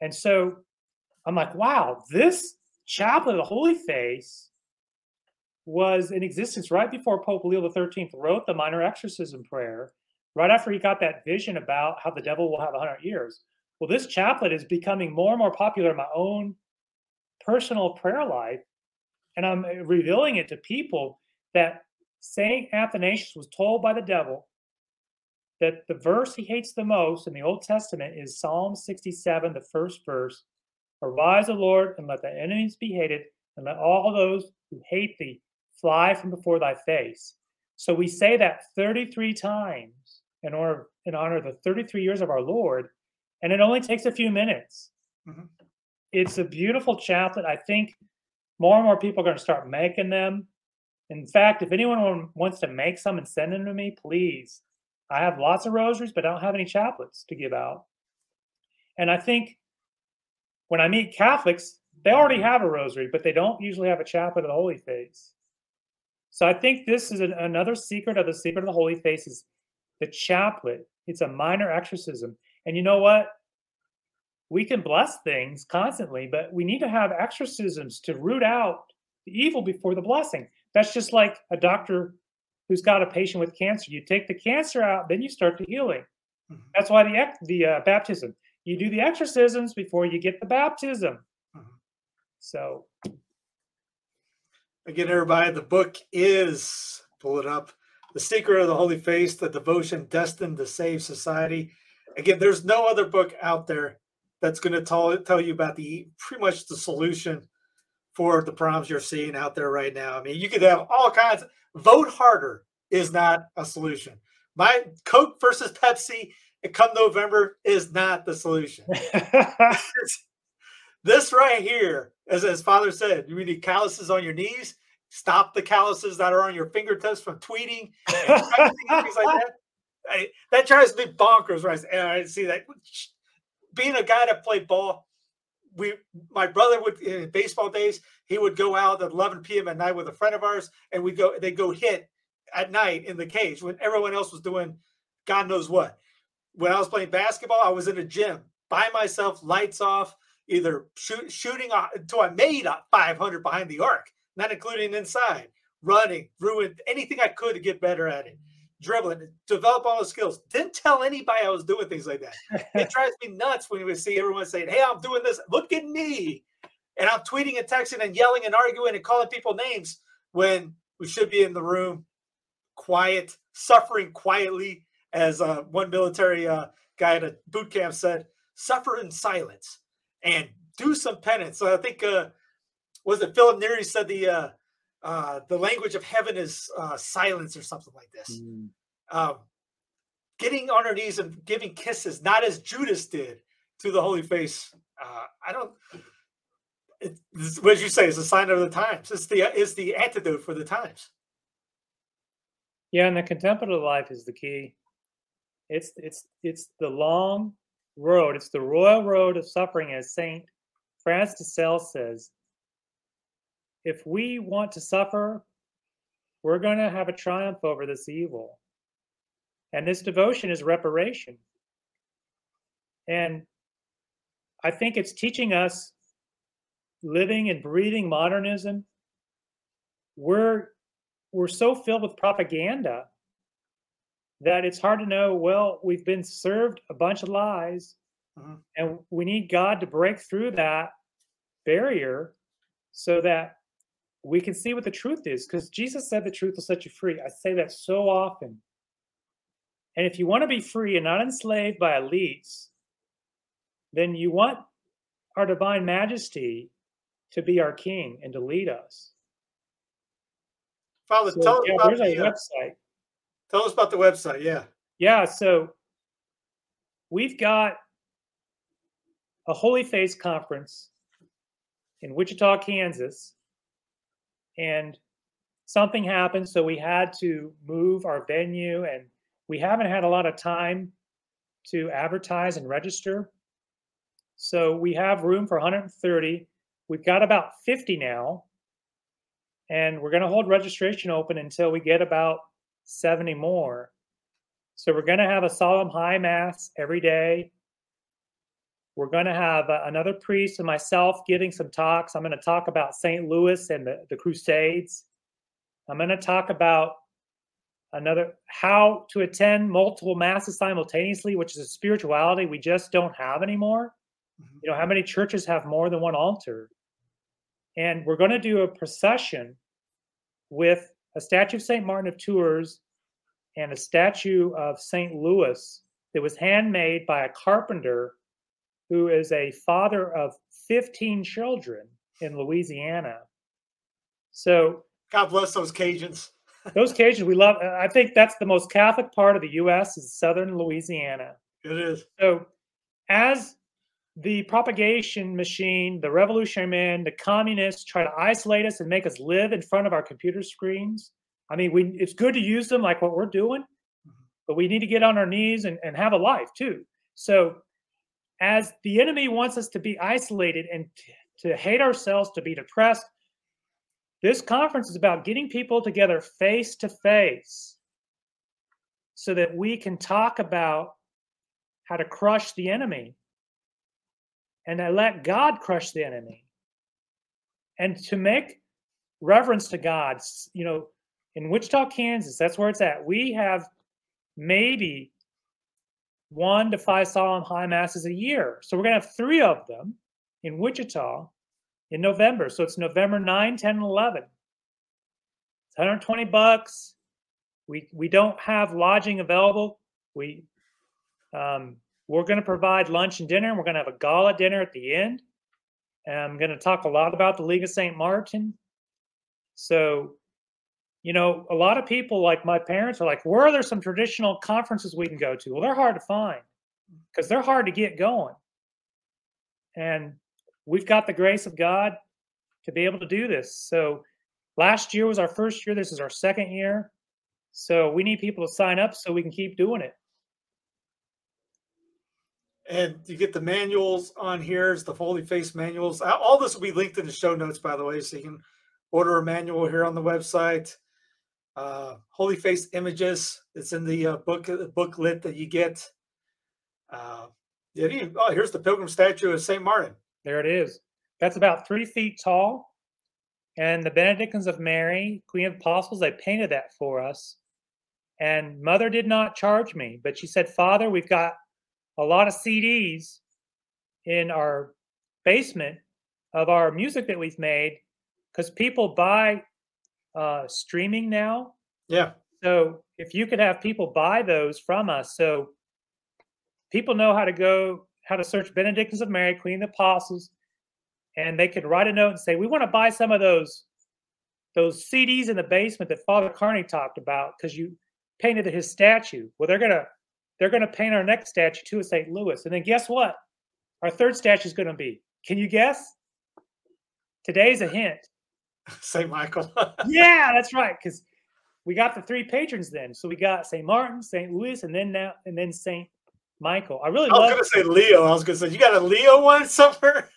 And so I'm like, wow, this chaplet of the Holy Face was in existence right before Pope Leo XIII wrote the minor exorcism prayer, right after he got that vision about how the devil will have 100 years. Well, this chaplet is becoming more and more popular in my own personal prayer life. And I'm uh, revealing it to people that St. Athanasius was told by the devil that the verse he hates the most in the Old Testament is Psalm 67, the first verse Arise, O Lord, and let thy enemies be hated, and let all those who hate thee fly from before thy face. So we say that 33 times in honor, in honor of the 33 years of our Lord, and it only takes a few minutes. Mhm. It's a beautiful chaplet. I think more and more people are going to start making them. In fact, if anyone wants to make some and send them to me, please. I have lots of rosaries, but I don't have any chaplets to give out. And I think when I meet Catholics, they already have a rosary, but they don't usually have a chaplet of the Holy Face. So I think this is an, another secret of the secret of the Holy Face is the chaplet. It's a minor exorcism. And you know what? We can bless things constantly, but we need to have exorcisms to root out the evil before the blessing. That's just like a doctor who's got a patient with cancer. You take the cancer out, then you start the healing. Mhm. That's why the the uh, baptism. You do the exorcisms before you get the baptism. Mhm. So Again, everybody, the book is pull it up. The Secret of the Holy Face, the devotion destined to save society. Again, there's no other book out there that's going to tell tell you about the pretty much the solution for the problems you're seeing out there right now. I mean, you could have all kinds. Vote harder is not a solution. My Coke versus Pepsi, come November, is not the solution. [LAUGHS] this right here, as as Father said, you need calluses on your knees. Stop the calluses that are on your fingertips from tweeting and things like that. I, that drives me bonkers. Right? And I see that. Being a guy that played ball, we my brother would in baseball days he would go out at 11 p.m. at night with a friend of ours, and we go they go hit at night in the cage when everyone else was doing God knows what. When I was playing basketball, I was in a gym by myself, lights off, either shoot, shooting uh, until I made a 500 behind the arc, not including inside, running, ruined anything I could to get better at it, dribbling, develop all the skills. Didn't tell anybody I was doing things like that. [LAUGHS] it drives me nuts when you see everyone saying, Hey, I'm doing this. Look at me. And I'm tweeting and texting and yelling and arguing and calling people names when we should be in the room, quiet, suffering quietly, as uh, one military uh, guy at a boot camp said, suffer in silence and do some penance. So I think uh, was it Philip Neri said the uh, uh, the language of heaven is uh, silence or something like this. Mm. Um, getting on our knees and giving kisses, not as Judas did to the holy face. Uh, I don't. It, what did you say? It's a sign of the times. It's the it's the antidote for the times. Yeah, and the contemplative life is the key. It's it's it's the long road. It's the royal road of suffering, as Saint Francis de Sales says. If we want to suffer, we're going to have a triumph over this evil. And this devotion is reparation. And I think it's teaching us living and breathing modernism. We're we're so filled with propaganda that it's hard to know well we've been served a bunch of lies uh-huh. and we need god to break through that barrier so that we can see what the truth is because jesus said the truth will set you free i say that so often and if you want to be free and not enslaved by elites then you want our divine majesty to be our king and to lead us father so, tell us about the, uh, website Tell us about the website. Yeah. Yeah. So we've got a Holy Face conference in Wichita, Kansas. And something happened. So we had to move our venue, and we haven't had a lot of time to advertise and register. So we have room for 130. We've got about 50 now. And we're going to hold registration open until we get about 70 more. So we're going to have a solemn high mass every day. We're going to have uh, another priest and myself giving some talks. I'm going to talk about St. Louis and the, the Crusades. I'm going to talk about another how to attend multiple masses simultaneously, which is a spirituality we just don't have anymore. Mm-hmm. You know, how many churches have more than one altar? And we're going to do a procession with a statue of St. Martin of Tours and a statue of St. Louis that was handmade by a carpenter who is a father of 15 children in Louisiana. So, God bless those Cajuns. [LAUGHS] those Cajuns, we love. I think that's the most Catholic part of the U.S. is southern Louisiana. It is. So, as the propagation machine, the revolutionary man, the communists try to isolate us and make us live in front of our computer screens. I mean, we it's good to use them like what we're doing, mm-hmm. but we need to get on our knees and, and have a life too. So as the enemy wants us to be isolated and t- to hate ourselves, to be depressed, this conference is about getting people together face to face so that we can talk about how to crush the enemy and I let God crush the enemy. And to make reverence to God, you know, in Wichita, Kansas, that's where it's at. We have maybe one to five solemn high masses a year. So we're going to have three of them in Wichita in November. So it's November 9, 10, and 11. It's 120 bucks. We we don't have lodging available. We um, we're going to provide lunch and dinner. And we're going to have a gala dinner at the end. And I'm going to talk a lot about the League of St. Martin. So, you know, a lot of people, like my parents, are like, where are there some traditional conferences we can go to? Well, they're hard to find because they're hard to get going. And we've got the grace of God to be able to do this. So, last year was our first year. This is our second year. So, we need people to sign up so we can keep doing it and you get the manuals on here is the Holy Face manuals. All this will be linked in the show notes, by the way, so you can order a manual here on the website. Uh, Holy Face images. It's in the uh, book the booklet that you get. Uh, oh, here's the pilgrim statue of Saint Martin. There it is. That's about three feet tall. And the Benedictines of Mary, Queen of Apostles, they painted that for us. And Mother did not charge me, but she said, Father, we've got a lot of CDs in our basement of our music that we've made because people buy uh, streaming now. Yeah. So if you could have people buy those from us, so people know how to go, how to search Benedictines of Mary, Queen of the Apostles, and they could write a note and say, "We want to buy some of those those CDs in the basement that Father Carney talked about because you painted his statue." Well, they're gonna they're gonna paint our next statue too at St. Louis, and then guess what? Our third statue is gonna be. Can you guess? Today's a hint. [LAUGHS] St. Michael. [LAUGHS] yeah, that's right. Because we got the three patrons then. So we got St. Martin, St. Louis, and then now and then St. Michael. I really I was love gonna say Leo. I was gonna say you got a Leo one [LAUGHS] somewhere.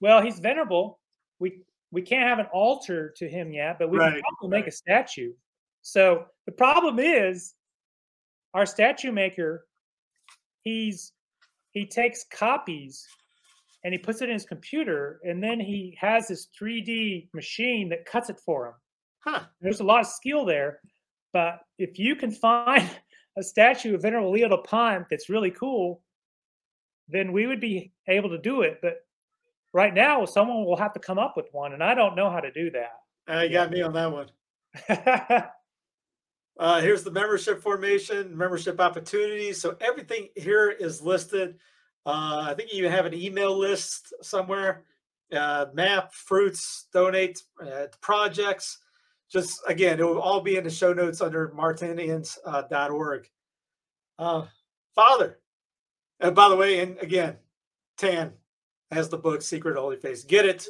well, he's venerable. We we can't have an altar to him yet, but we Right, can probably make a statue. So the problem is our statue maker, he's he takes copies and he puts it in his computer, and then he has this 3D machine that cuts it for him. huh. There's a lot of skill there, but if you can find [LAUGHS] a statue of Venerable Leo Dupont that's really cool, then we would be able to do it. But right now, someone will have to come up with one, and I don't know how to do that. Uh, you got me on that one. [LAUGHS] Uh, here's the membership formation, membership opportunities. So everything here is listed. Uh, I think you even have an email list somewhere. Uh, map, fruits, donate, uh, projects. Just again, it will all be in the show notes under martinians.org. Uh, Father, and by the way, and again, Tan has the book Secret Holy Face. Get it,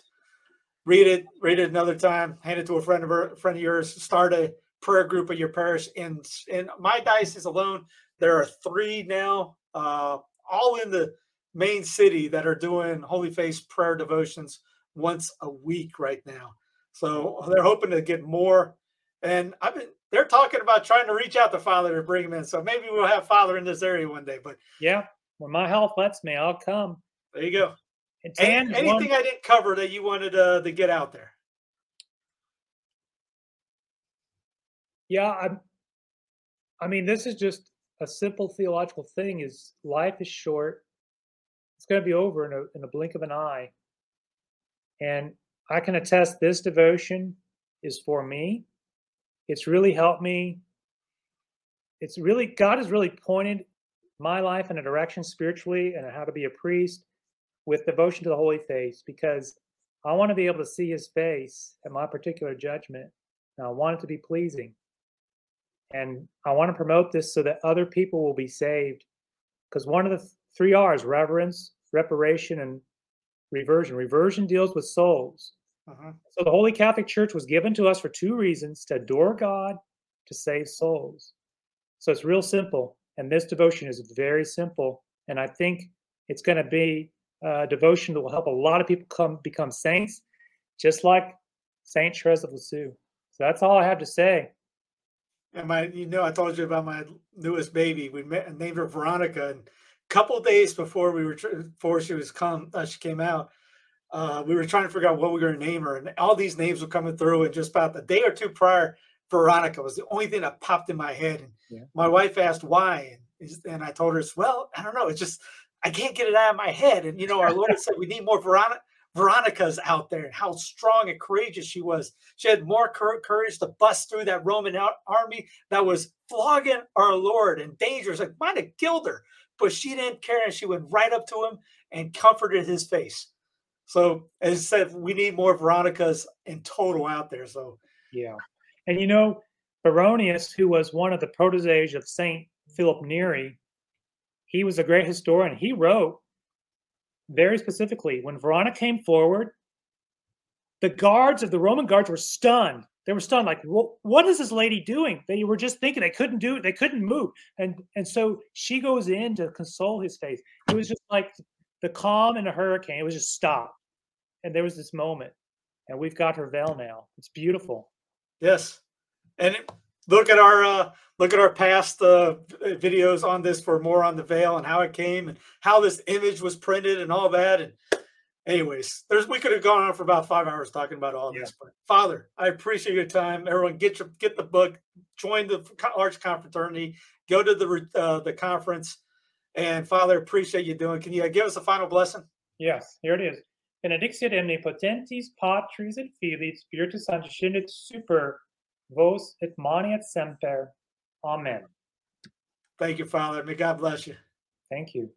read it, read it another time, hand it to a friend of her, friend of yours. Start a prayer group of your parish. In in my diocese alone, there are three now, uh, all in the main city that are doing Holy Face prayer devotions once a week right now. So they're hoping to get more. And I've been they're talking about trying to reach out to Father to bring him in. So maybe we'll have Father in this area one day. But yeah, when my health lets me, I'll come. there you go. And Any- anything one- I didn't cover that you wanted uh, to get out there? yeah, I'm. I mean, this is just a simple theological thing: is life is short. It's going to be over in a in a blink of an eye. And I can attest this devotion is for me. It's really helped me. It's really God has really pointed my life in a direction spiritually and how to be a priest with devotion to the Holy Face because I want to be able to see His face at my particular judgment. And I want it to be pleasing. And I want to promote this so that other people will be saved. Because one of the th- three R's reverence, reparation, and reversion. Reversion deals with souls. Uh-huh. So the Holy Catholic Church was given to us for two reasons to adore God, to save souls. So it's real simple. And this devotion is very simple. And I think it's going to be a devotion that will help a lot of people come become saints, just like Saint Therese of Lisieux. So that's all I have to say. And my, you know, I told you about my newest baby. We met, named her Veronica, and couple days before we were before she was come, uh, she came out. Uh, we were trying to figure out what we were going to name her, and all these names were coming through. And just about the day or two prior, Veronica was the only thing that popped in my head. And Yeah. my wife asked why, and, and I told her, "Well, I don't know. It's just I can't get it out of my head." And you know, our Lord said we need more Veronica. Veronica's out there and how strong and courageous she was. She had more courage to bust through that Roman army that was flogging our Lord and dangerous. Like, might have killed her, but she didn't care. And she went right up to him and comforted his face. So, as I said, we need more Veronicas in total out there. So, Yeah. And you know, Baronius, who was one of the proteges of Saint Philip Neri, he was a great historian. He wrote very specifically when Veronica came forward, the guards of the Roman guards were stunned. They were stunned, like, what, what is this lady doing? They were just thinking they couldn't do it, they couldn't move. And and so she goes in to console his face. It was just like the calm in a hurricane. It was just stop. And there was this moment. And we've got her veil now. It's beautiful. yes. And look at our uh, look at our past uh, videos on this for more on the veil and how it came and how this image was printed and all that. And anyways, there's we could have gone on for about five hours talking about all Yeah. this. But Father, I appreciate your time. Everyone, get your get the book, join the Arch Confraternity, go to the uh, the conference, and Father, appreciate you doing. Can you uh, give us a final blessing? Yes, here it is. Benedictio omnipotentis Patris et Filii Spiritus Sanctus scendit super vos et maneat semper. Amen. Thank you, Father. May God bless you. Thank you.